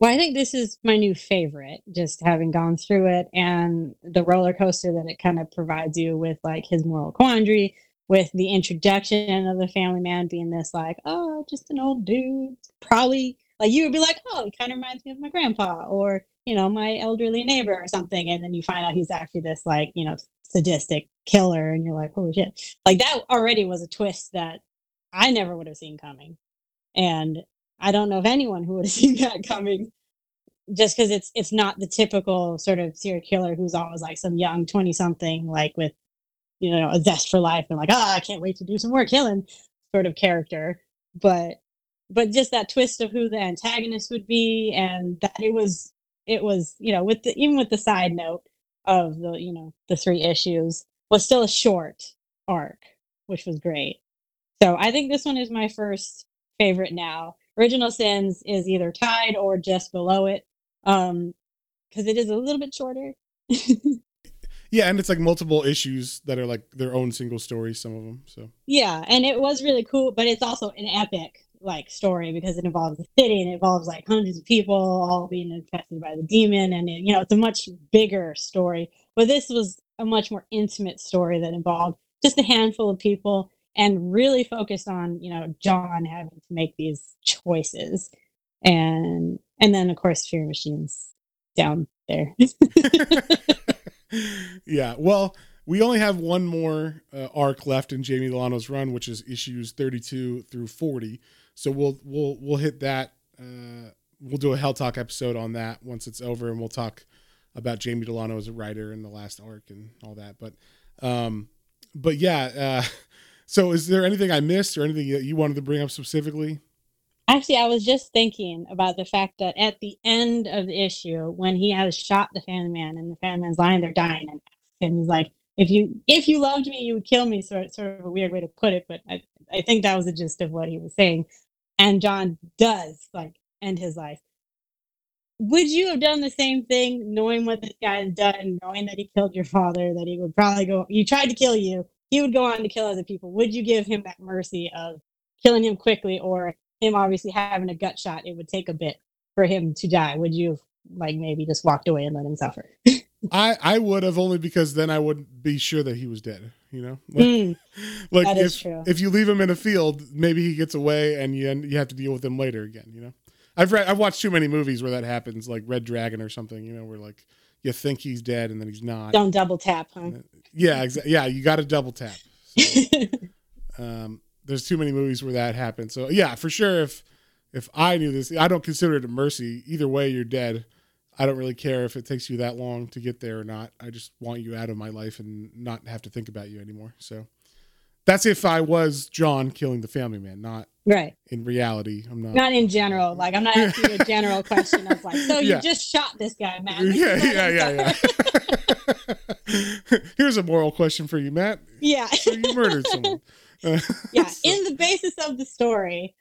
Well, I think this is my new favorite, just having gone through it and the roller coaster that it kind of provides you with, like his moral quandary, with the introduction of the family man being this, like, oh, just an old dude. Probably, like, you would be like, oh, it kind of reminds me of my grandpa or, you know, my elderly neighbor or something. And then you find out he's actually this, like, you know, sadistic killer. And you're like, holy shit. Like, that already was a twist that I never would have seen coming. And I don't know of anyone who would have seen that coming just because it's it's not the typical sort of serial killer who's always like some young 20 something like with you know a zest for life and like oh i can't wait to do some more killing sort of character but but just that twist of who the antagonist would be and that it was it was you know with the even with the side note of the you know the three issues was still a short arc which was great so i think this one is my first favorite now original sins is either tied or just below it um because it is a little bit shorter Yeah, and it's like multiple issues that are like their own single stories. Some of them. So yeah and it was really cool but it's also an epic like story because it involves the city and it involves like hundreds of people all being infested by the demon and it, you know it's a much bigger story but this was a much more intimate story that involved just a handful of people and really focused on you know john having to make these choices and and then of course fear machines down there yeah. Well, we only have one more uh, arc left in Jamie Delano's run, which is issues 32 through 40. So we'll we'll we'll hit that. Uh, we'll do a Hell Talk episode on that once it's over, and we'll talk about Jamie Delano as a writer in the last arc and all that. But um, but yeah. Uh, so is there anything I missed or anything that you wanted to bring up specifically? Actually, I was just thinking about the fact that at the end of the issue, when he has shot the family man and the family man's lying there dying, and and he's like, "If you if you loved me, you would kill me." Sort sort of a weird way to put it, but I I think that was the gist of what he was saying. And John does like end his life. Would you have done the same thing, knowing what this guy has done, knowing that he killed your father, that he would probably go, he tried to kill you, he would go on to kill other people. Would you give him that mercy of killing him quickly or him obviously having a gut shot, it would take a bit for him to die. Would you like maybe just walked away and let him suffer? I I would have only because then I would be sure that he was dead. You know, like, Mm, like if if you leave him in a field, maybe he gets away, and you you have to deal with him later again. You know, I've read I've watched too many movies where that happens, like Red Dragon or something. You know, where like you think he's dead and then he's not. Don't double tap, huh? Yeah, exactly. Yeah, you got to double tap. Um, there's too many movies where that happens. So yeah, for sure. If if I knew this, I don't consider it a mercy. Either way, you're dead. I don't really care if it takes you that long to get there or not. I just want you out of my life and not have to think about you anymore. So that's if I was John killing the family man, not right. in reality. I'm not. Not in general. Like I'm not asking a general question of like, so you Yeah. just shot this guy, man. yeah, yeah, yeah, yeah. Here's a moral question for you, Matt. yeah. So you murdered someone. Yeah so- in the basis of the story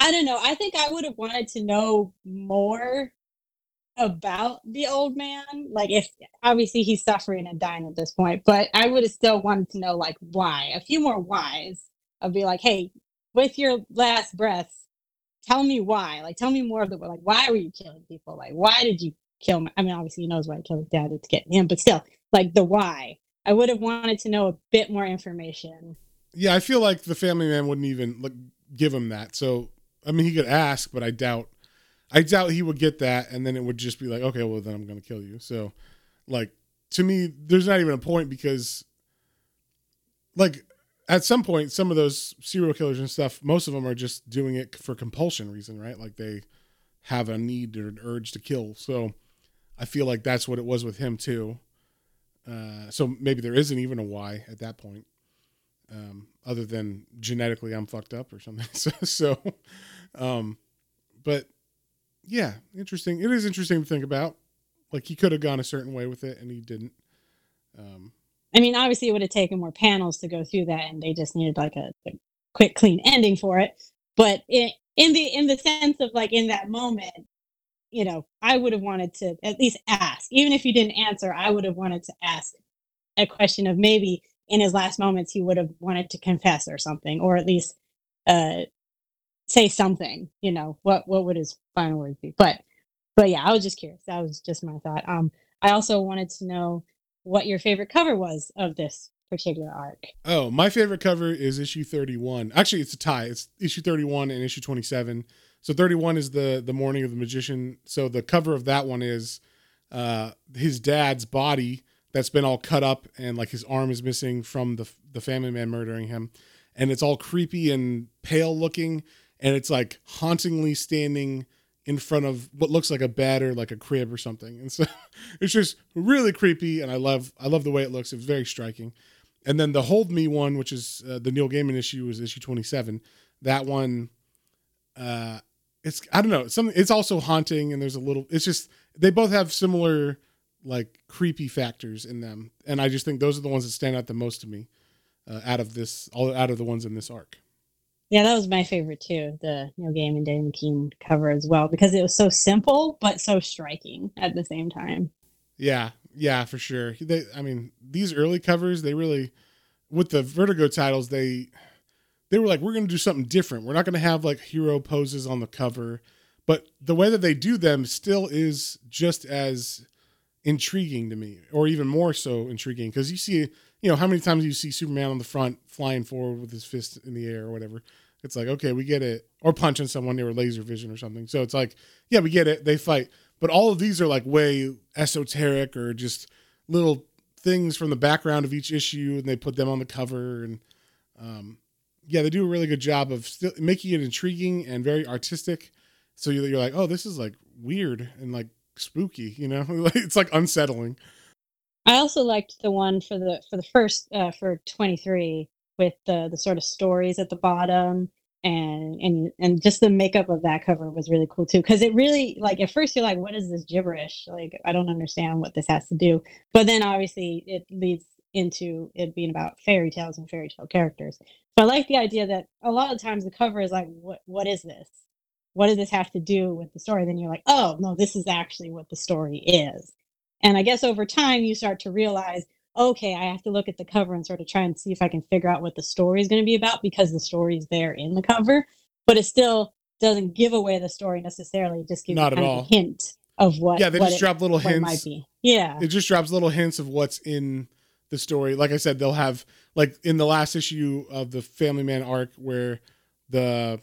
i don't know i think i would have wanted to know more about the old man like if obviously he's suffering and dying at this point but i would have still wanted to know like why a few more whys of be like hey with your last breath tell me why like tell me more of the like why were you killing people? Like why did you kill my, i mean obviously he knows why he killed his dad to get him but still like the why. I would have wanted to know a bit more information. Yeah, I feel like the family man wouldn't even like, give him that. So, I mean, he could ask, but I doubt, I doubt he would get that, and then it would just be like, okay, well, then I'm gonna kill you. So, like to me, there's not even a point because, like, at some point, some of those serial killers and stuff, most of them are just doing it for compulsion reason, right? Like they have a need or an urge to kill. So, I feel like that's what it was with him too. Uh, so maybe there isn't even a why at that point um, other than genetically I'm fucked up or something. So, so um, but yeah, interesting. It is interesting to think about. Like he could have gone a certain way with it, and he didn't. Um, I mean, obviously, it would have taken more panels to go through that, and they just needed like a, a quick, clean ending for it. But it, in the in the sense of like in that moment, you know, I would have wanted to at least ask, even if you didn't answer, I would have wanted to ask a question of maybe in his last moments he would have wanted to confess or something, or at least uh, say something. You know, what what would his final words be? But but yeah, I was just curious. That was just my thought. Um, I also wanted to know what your favorite cover was of this particular arc. Oh, my favorite cover is issue 31. Actually, it's a tie. It's issue 31 and issue 27. So 31 is the the mourning of the magician. So the cover of that one is uh his dad's body that's been all cut up and like his arm is missing from the the family man murdering him. And it's all creepy and pale looking and it's like hauntingly standing in front of what looks like a bed or like a crib or something. And so it's just really creepy and I love I love the way it looks. It was very striking. And then the Hold Me one, which is uh, the Neil Gaiman issue, was issue 27. That one uh it's I don't know, some it's also haunting and there's a little it's just they both have similar like creepy factors in them. And I just think those are the ones that stand out the most to me uh, out of this all out of the ones in this arc. Yeah, that was my favorite too. The Neil Gaiman, Dave McKean cover as well because it was so simple but so striking at the same time. Yeah, yeah, for sure. They, I mean, these early covers, they really, with the Vertigo titles, they, they were like, we're going to do something different. We're not going to have like hero poses on the cover, but the way that they do them still is just as intriguing to me, or even more so intriguing because you see, you know, how many times you see Superman on the front flying forward with his fist in the air or whatever. It's like, okay, we get it. Or punching someone near laser vision or something. So it's like, yeah, we get it. They fight. But all of these are like way esoteric or just little things from the background of each issue and they put them on the cover. And um, yeah, they do a really good job of still making it intriguing and very artistic. So you're, you're like, oh, this is like weird and like spooky, you know? it's like unsettling. I also liked the one for the for the first uh, for 23 with the the sort of stories at the bottom and and and just the makeup of that cover was really cool too because it really like at first you're like what is this gibberish? Like I don't understand what this has to do. But then obviously it leads into it being about fairy tales and fairy tale characters. So I like the idea that a lot of times the cover is like what what is this? What does this have to do with the story? Then you're like oh no this is actually what the story is and I guess over time, you start to realize, okay, I have to look at the cover and sort of try and see if I can figure out what the story is going to be about because the story is there in the cover, but it still doesn't give away the story necessarily. It just gives Not you at kind of a hint of what. Yeah, they what just it, drop little hints. be. Yeah. It just drops little hints of what's in the story. Like I said, they'll have like in the last issue of the Family Man arc where the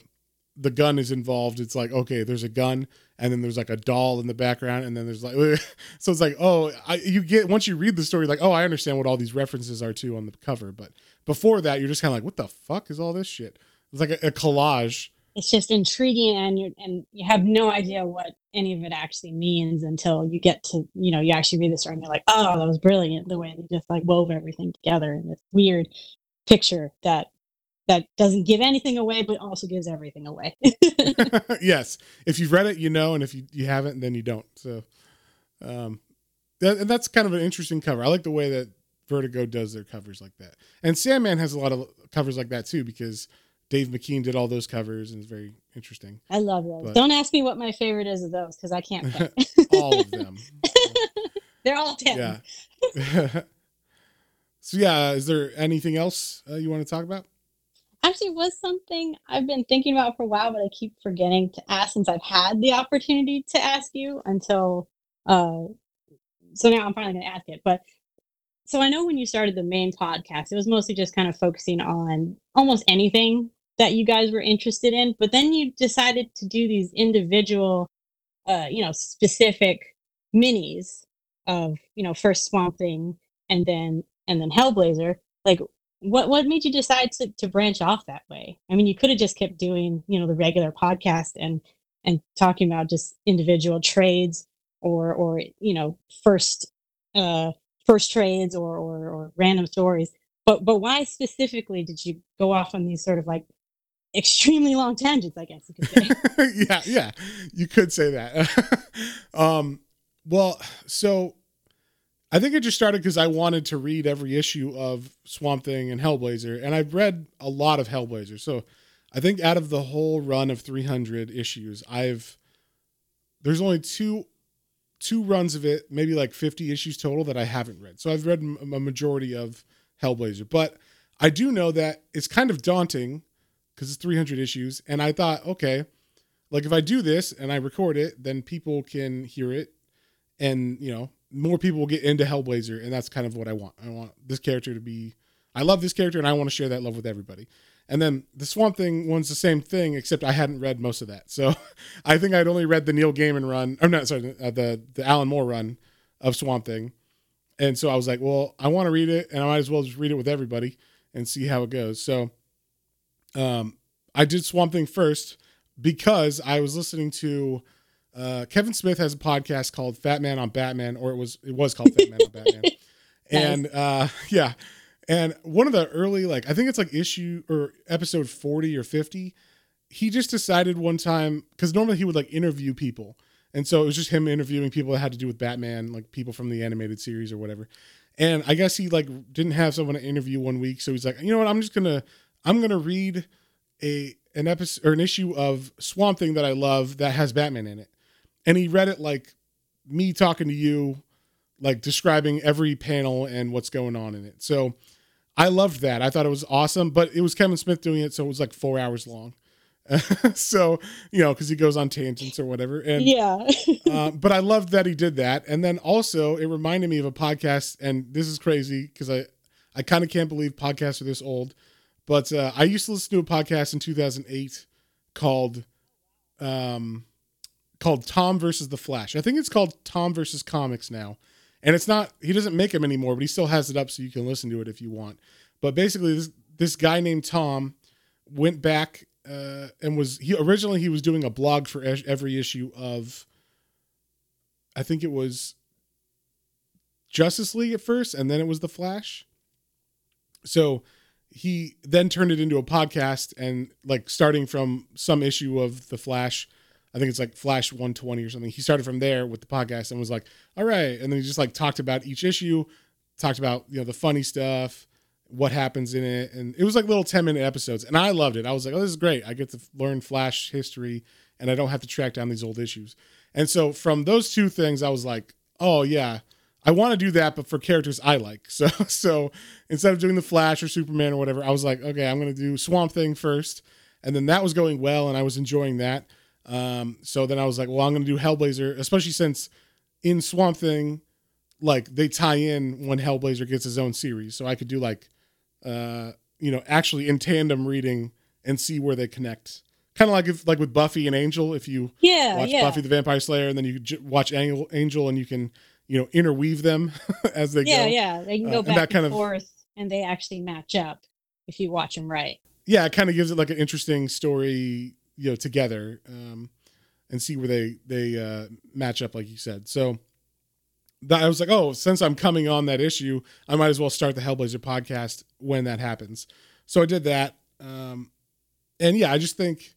the gun is involved. It's like okay, there's a gun, and then there's like a doll in the background, and then there's like so it's like oh, I, you get once you read the story, like oh, I understand what all these references are to on the cover. But before that, you're just kind of like, what the fuck is all this shit? It's like a, a collage. it's just intriguing and you and you have no idea what any of it actually means until you get to you know you actually read the story and you're like oh that was brilliant the way they just like wove everything together in this weird picture that that doesn't give anything away but also gives everything away yes, if you've read it, you know, and if you, you haven't, then you don't. So, um, that, and that's kind of an interesting cover. I like the way that Vertigo does their covers like that, and Sandman has a lot of covers like that too because Dave McKean did all those covers, and it's very interesting. i love those But- don't ask me what my favorite is of those because i can't all of them. they're all 10 Yeah. so yeah, is there anything else uh, you want to talk about? Actually was something I've been thinking about for a while, but I keep forgetting to ask since I've had the opportunity to ask you until uh so now I'm finally gonna ask it. But so I know when you started the main podcast, it was mostly just kind of focusing on almost anything that you guys were interested in, but then you decided to do these individual uh, you know, specific minis of, you know, first Swamp Thing and then and then Hellblazer. Like what what made you decide to, to branch off that way i mean you could have just kept doing you know the regular podcast and and talking about just individual trades or or you know first uh first trades or or, or random stories but but why specifically did you go off on these sort of like extremely long tangents, I guess you could say. yeah, yeah, you could say that. um, well, so I think it just started because I wanted to read every issue of Swamp Thing and Hellblazer, and I've read a lot of Hellblazer. So I think out of the whole run of 300 issues, I've there's only two two runs of it, maybe like 50 issues total that I haven't read. So I've read a majority of Hellblazer, but I do know that it's kind of daunting because it's 300 issues. And I thought, okay, like if I do this and I record it, then people can hear it, and you know, more people will get into Hellblazer, and that's kind of what I want. I want this character to be. I love this character, and I want to share that love with everybody. And then the Swamp Thing one's the same thing, except I hadn't read most of that. So I think I'd only read the Neil Gaiman run. I'm not sorry, uh, the the Alan Moore run of Swamp Thing. And so I was like, well, I want to read it, and I might as well just read it with everybody and see how it goes. So um, I did Swamp Thing first because I was listening to uh, Kevin Smith has a podcast called Fat Man on Batman, or it was it was called Fat Man on Batman. And uh, yeah, and one of the early, like, I think it's like issue or episode 40 or 50, he just decided one time, because normally he would like interview people. And so it was just him interviewing people that had to do with Batman, like people from the animated series or whatever. And I guess he like didn't have someone to interview one week. So he's like, you know what? I'm just going to, I'm to read a, an episode or an issue of Swamp Thing that I love that has Batman in it. And he read it like me talking to you, like describing every panel and what's going on in it. So I loved that. I thought it was awesome, but it was Kevin Smith doing it, so it was like four hours long. so you know, because he goes on tangents or whatever, and yeah. uh, but I loved that he did that, and then also it reminded me of a podcast, and this is crazy because I I kind of can't believe podcasts are this old, but uh, I used to listen to a podcast in 2008 called um called Tom versus the Flash. I think it's called Tom versus Comics now and it's not he doesn't make them anymore, but he still has it up so you can listen to it if you want. But basically, this this guy named Tom went back uh, and was he originally he was doing a blog for every issue of I think it was Justice League at first, and then it was the Flash. So he then turned it into a podcast and like starting from some issue of the Flash I think it's like Flash 120 or something. He started from there with the podcast and was like, all right. And then he just like talked about each issue, talked about, you know, the funny stuff, what happens in it. And it was like little 10 minute episodes. And I loved it. I was like, oh, this is great. I get to learn Flash history and I don't have to track down these old issues. And so from those two things, I was like, oh, yeah. I want to do that, but for characters I like. So, so instead of doing the Flash or Superman or whatever, I was like, okay, I'm to do Swamp Thing first, and then that was going well, and I was enjoying that. Um, so then I was like, well, I'm going to do Hellblazer, especially since in Swamp Thing, like they tie in when Hellblazer gets his own series. So I could do like, uh, you know, actually in tandem reading and see where they connect. Kind of like if, like with Buffy and Angel, if you yeah, watch yeah. Buffy the Vampire Slayer and then you j- watch Angel, Angel and you can, you know, interweave them as they yeah, go. Yeah, yeah. They can Uh, go and back that and, kind of- forth and they actually match up if you watch them right. yeah, it kind of gives it like an interesting story, you know, together, um, and see where they they uh, match up, like you said. So that, I was like, oh, since I'm coming on that issue, I might as well start the Hellblazer podcast when that happens. So I did that, um, and yeah, I just think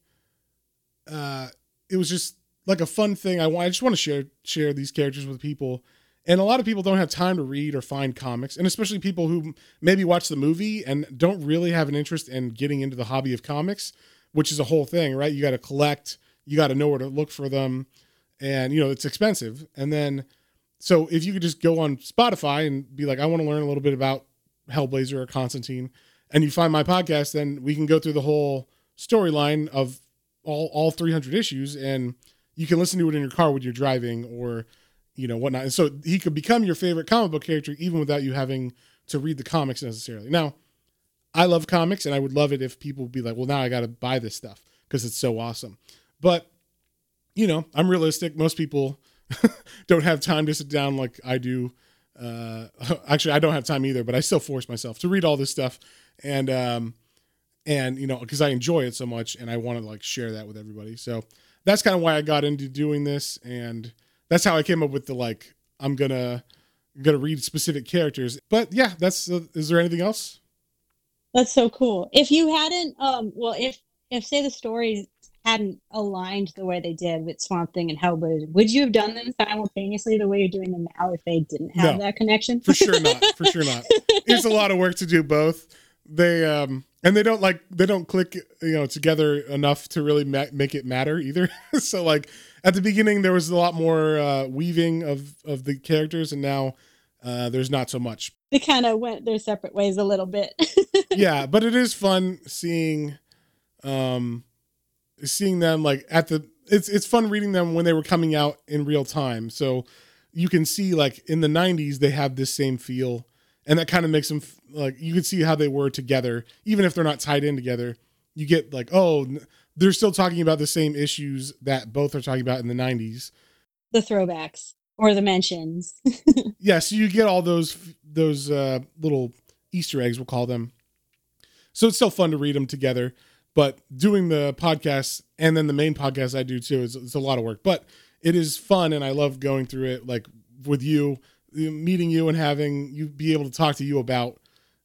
uh, it was just like a fun thing. I want, I just want to share share these characters with people. And a lot of people don't have time to read or find comics, and especially people who maybe watch the movie and don't really have an interest in getting into the hobby of comics, which is a whole thing, right? You got to collect, you got to know where to look for them, and you know it's expensive. And then, so if you could just go on Spotify and be like, I want to learn a little bit about Hellblazer or Constantine, and you find my podcast, then we can go through the whole storyline of all all 300 issues, and you can listen to it in your car when you're driving or you know whatnot. And so he could become your favorite comic book character even without you having to read the comics necessarily. Now, I love comics, and I would love it if people would be like, "Well, now I got to buy this stuff because it's so awesome." But you know, I'm realistic. Most people don't have time to sit down like I do. Uh, actually, I don't have time either, but I still force myself to read all this stuff, and um, and you know, because I enjoy it so much, and I want to like share that with everybody. So that's kind of why I got into doing this, and that's how I came up with the like I'm gonna gonna read specific characters. But yeah, that's. Uh, is there anything else? That's so cool. If you hadn't, um, well, if if say the stories hadn't aligned the way they did with Swamp Thing and Hellblazer, would you have done them simultaneously the way you're doing them now if they didn't have No. that connection? For sure not. For sure not. It's a lot of work to do both. They um and they don't like they don't click you know together enough to really ma- make it matter either. so like at the beginning there was a lot more uh, weaving of of the characters and now uh, there's not so much. they kind of went their separate ways a little bit. yeah, but it is fun seeing um seeing them like at the it's it's fun reading them when they were coming out in real time. So you can see like in the 90s they have this same feel and that kind of makes them like you can see how they were together even if they're not tied in together. You get like oh they're still talking about the same issues that both are talking about in the 90s. the throwbacks or the mentions. yeah so you get all those those uh little easter eggs we'll call them so it's still fun to read them together but doing the podcast and then the main podcast i do too is it's a lot of work but it is fun and i love going through it like with you meeting you and having you be able to talk to you about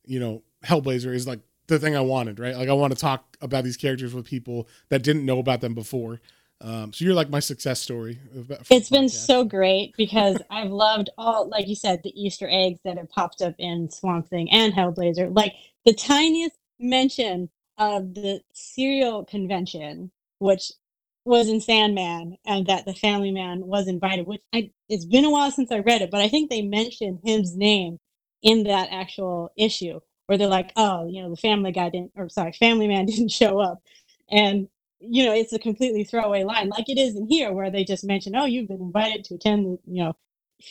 you know hellblazer is like the thing i wanted right? Like i want to talk about these characters with people that didn't know about them before. Um, so you're like my success story It's been so great because I've loved all, like you said, the Easter eggs that have popped up in Swamp Thing and Hellblazer. Like the tiniest mention of the serial convention, which was in Sandman, and that the Family Man was invited. Which I, it's been a while since I read it, but I think they mentioned his name in that actual issue, where they're like, "Oh, you know, the Family Guy didn't, or sorry, Family Man didn't show up," and you know, it's a completely throwaway line, like it is in here, where they just mention, "Oh, you've been invited to attend, the, you know,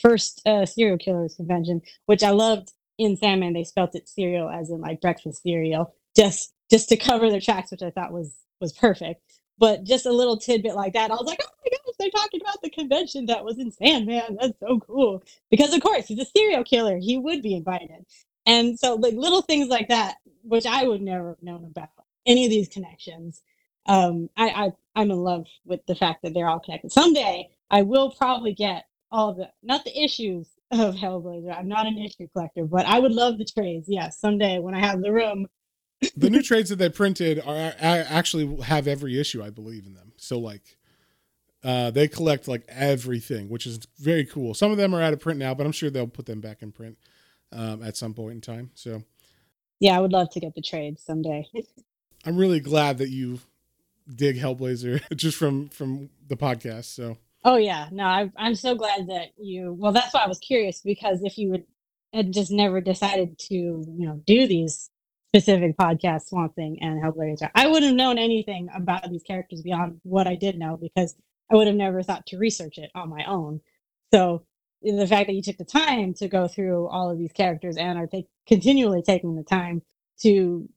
first uh, serial killers convention," which I loved. In Sandman, they spelt it cereal as in like breakfast cereal, just just to cover their tracks, which I thought was was perfect. But just a little tidbit like that, I was like, "Oh my gosh, they're talking about the convention that was in Sandman. That's so cool!" Because of course, he's a serial killer; he would be invited. And so, like little things like that, which I would never have known about any of these connections um I, I i'm in love with the fact that they're all connected someday i will probably get all the not the issues of hellblazer. I'm not an issue collector but i would love the trades. Yes someday when i have the room. The new trades that they printed are a- actually have every issue i believe in them. So like uh they collect like everything which is very cool. Some of them are out of print now but i'm sure they'll put them back in print um, at some point in time so. Yeah i would love to get the trades someday. I'm really glad that you dig hellblazer just from from the podcast so oh yeah. No I, i'm so glad that you well that's why i was curious because if you would had just never decided to you know do these specific podcasts swamp thing and hellblazer i wouldn't have known anything about these characters beyond what i did know because i would have never thought to research it on my own. So the fact that you took the time to go through all of these characters and are take, continually taking the time to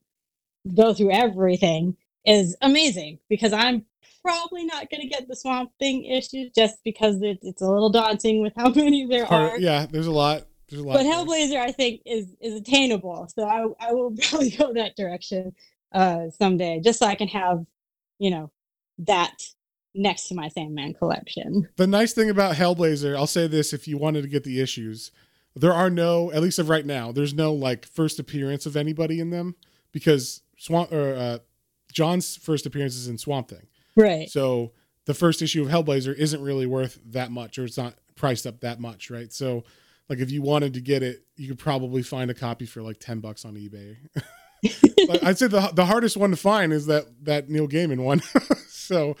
go through everything is amazing because I'm probably not going to get the Swamp Thing issue just because it, it's a little daunting with how many there Hard- are. yeah there's a lot there's a lot But there. Hellblazer, I think, is is attainable, so I I will probably go that direction uh someday, just so I can have, you know, that next to my Sandman collection. the nice thing about Hellblazer, I'll say this if you wanted to get the issues, there are no, at least of right now, there's no like first appearance of anybody in them because Swamp or uh, John's first appearance is in Swamp Thing. Right. So the first issue of Hellblazer isn't really worth that much or it's not priced up that much, right? So like if you wanted to get it, you could probably find a copy for like 10 bucks on eBay. Like, I'd say the the hardest one to find is that that Neil Gaiman one. so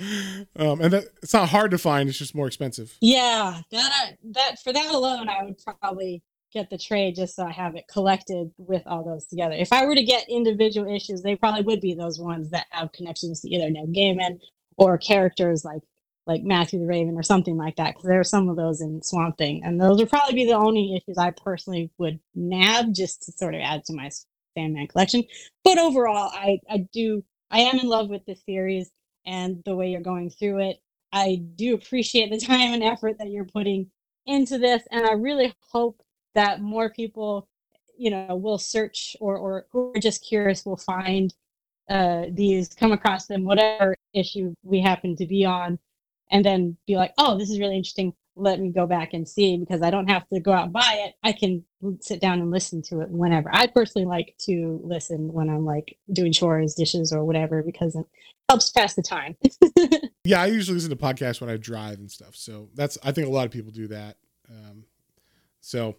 um and that it's not hard to find, it's just more expensive. Yeah, that I, that for that alone, I would probably get the trade just so I have it collected with all those together. If I were to get individual issues, they probably would be those ones that have connections to either Neil Gaiman or characters like like Matthew the Raven or something like that. Because there are some of those in Swamp Thing, and those would probably be the only issues I personally would nab just to sort of add to my Sandman collection. But overall, I I do I am in love with this series and the way you're going through it. I do appreciate the time and effort that you're putting into this, and I really hope that more people, you know, will search or or who are just curious will find uh, these, come across them, whatever issue we happen to be on, and then be like, oh, this is really interesting. let me go back and see because I don't have to go out and buy it. I can sit down and listen to it whenever. I personally like to listen when I'm like doing chores, dishes, or whatever because it helps pass the time. Yeah, I usually listen to podcasts when I drive and stuff. So that's I think a lot of people do that. Um, so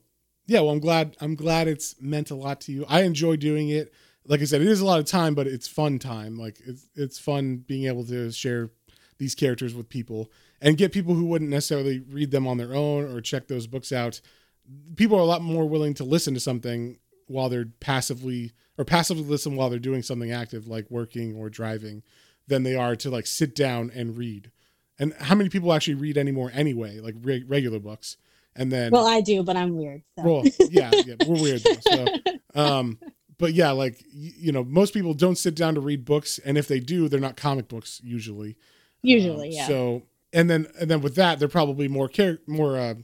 yeah, well, I'm glad I'm glad it's meant a lot to you. I enjoy doing it. Like I said, it is a lot of time, but it's fun time. Like it's it's fun being able to share these characters with people and get people who wouldn't necessarily read them on their own or check those books out. People are a lot more willing to listen to something while they're passively or passively listen while they're doing something active like working or driving than they are to like sit down and read. And how many people actually read anymore anyway, like re- regular books? And then well, I do, but I'm weird. So. well, yeah, yeah, we're weird though. So, um, but yeah, like you know, most people don't sit down to read books, and if they do, they're not comic books usually. Usually, Um, yeah. So, and then and then with that, they're probably more char- more uh,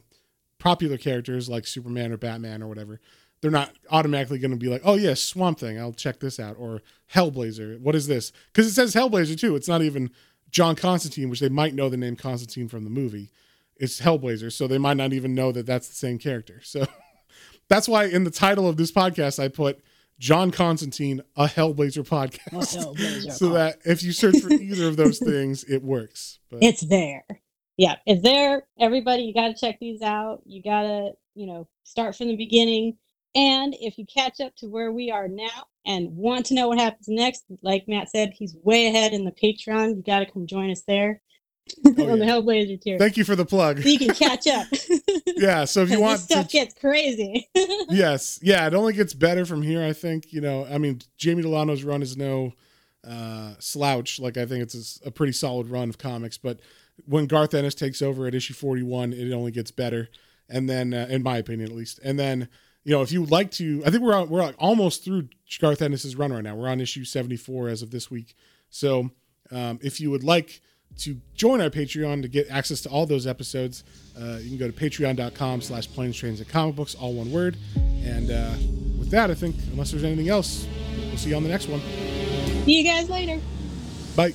popular characters like Superman or Batman or whatever. They're not automatically going to be like, oh yeah, Swamp Thing, I'll check this out, or Hellblazer. What is this? Because it says Hellblazer too. It's not even John Constantine, which they might know the name Constantine from the movie. It's Hellblazer, so they might not even know that that's the same character. So that's why in the title of this podcast I put John Constantine, a Hellblazer podcast, A Hellblazer so that if you search for either of those things, it works. But it's there. Yeah, it's there. Everybody, you got to check these out. You got to, you know, start from the beginning. And if you catch up to where we are now and want to know what happens next, like Matt said, he's way ahead in the Patreon. You got to come join us there on the Oh. Hellblazer tier. thank you for the plug. so you can catch up. yeah, so if you want this stuff to, gets crazy. yes, yeah, it only gets better from here. I think you know. I mean, Jamie Delano's run is no uh, slouch. Like I think it's a pretty solid run of comics. But when Garth Ennis takes over at issue forty-one, it only gets better. And then, uh, in my opinion, at least. And then, you know, if you would like to, I think we're on, we're like almost through Garth Ennis's run right now. We're on issue seventy-four as of this week. So, um, if you would like to join our Patreon to get access to all those episodes, uh, you can go to patreon.com slash planes, trains, and comic books, all one word. And uh, with that, I think, unless there's anything else, we'll see you on the next one. See you guys later. Bye.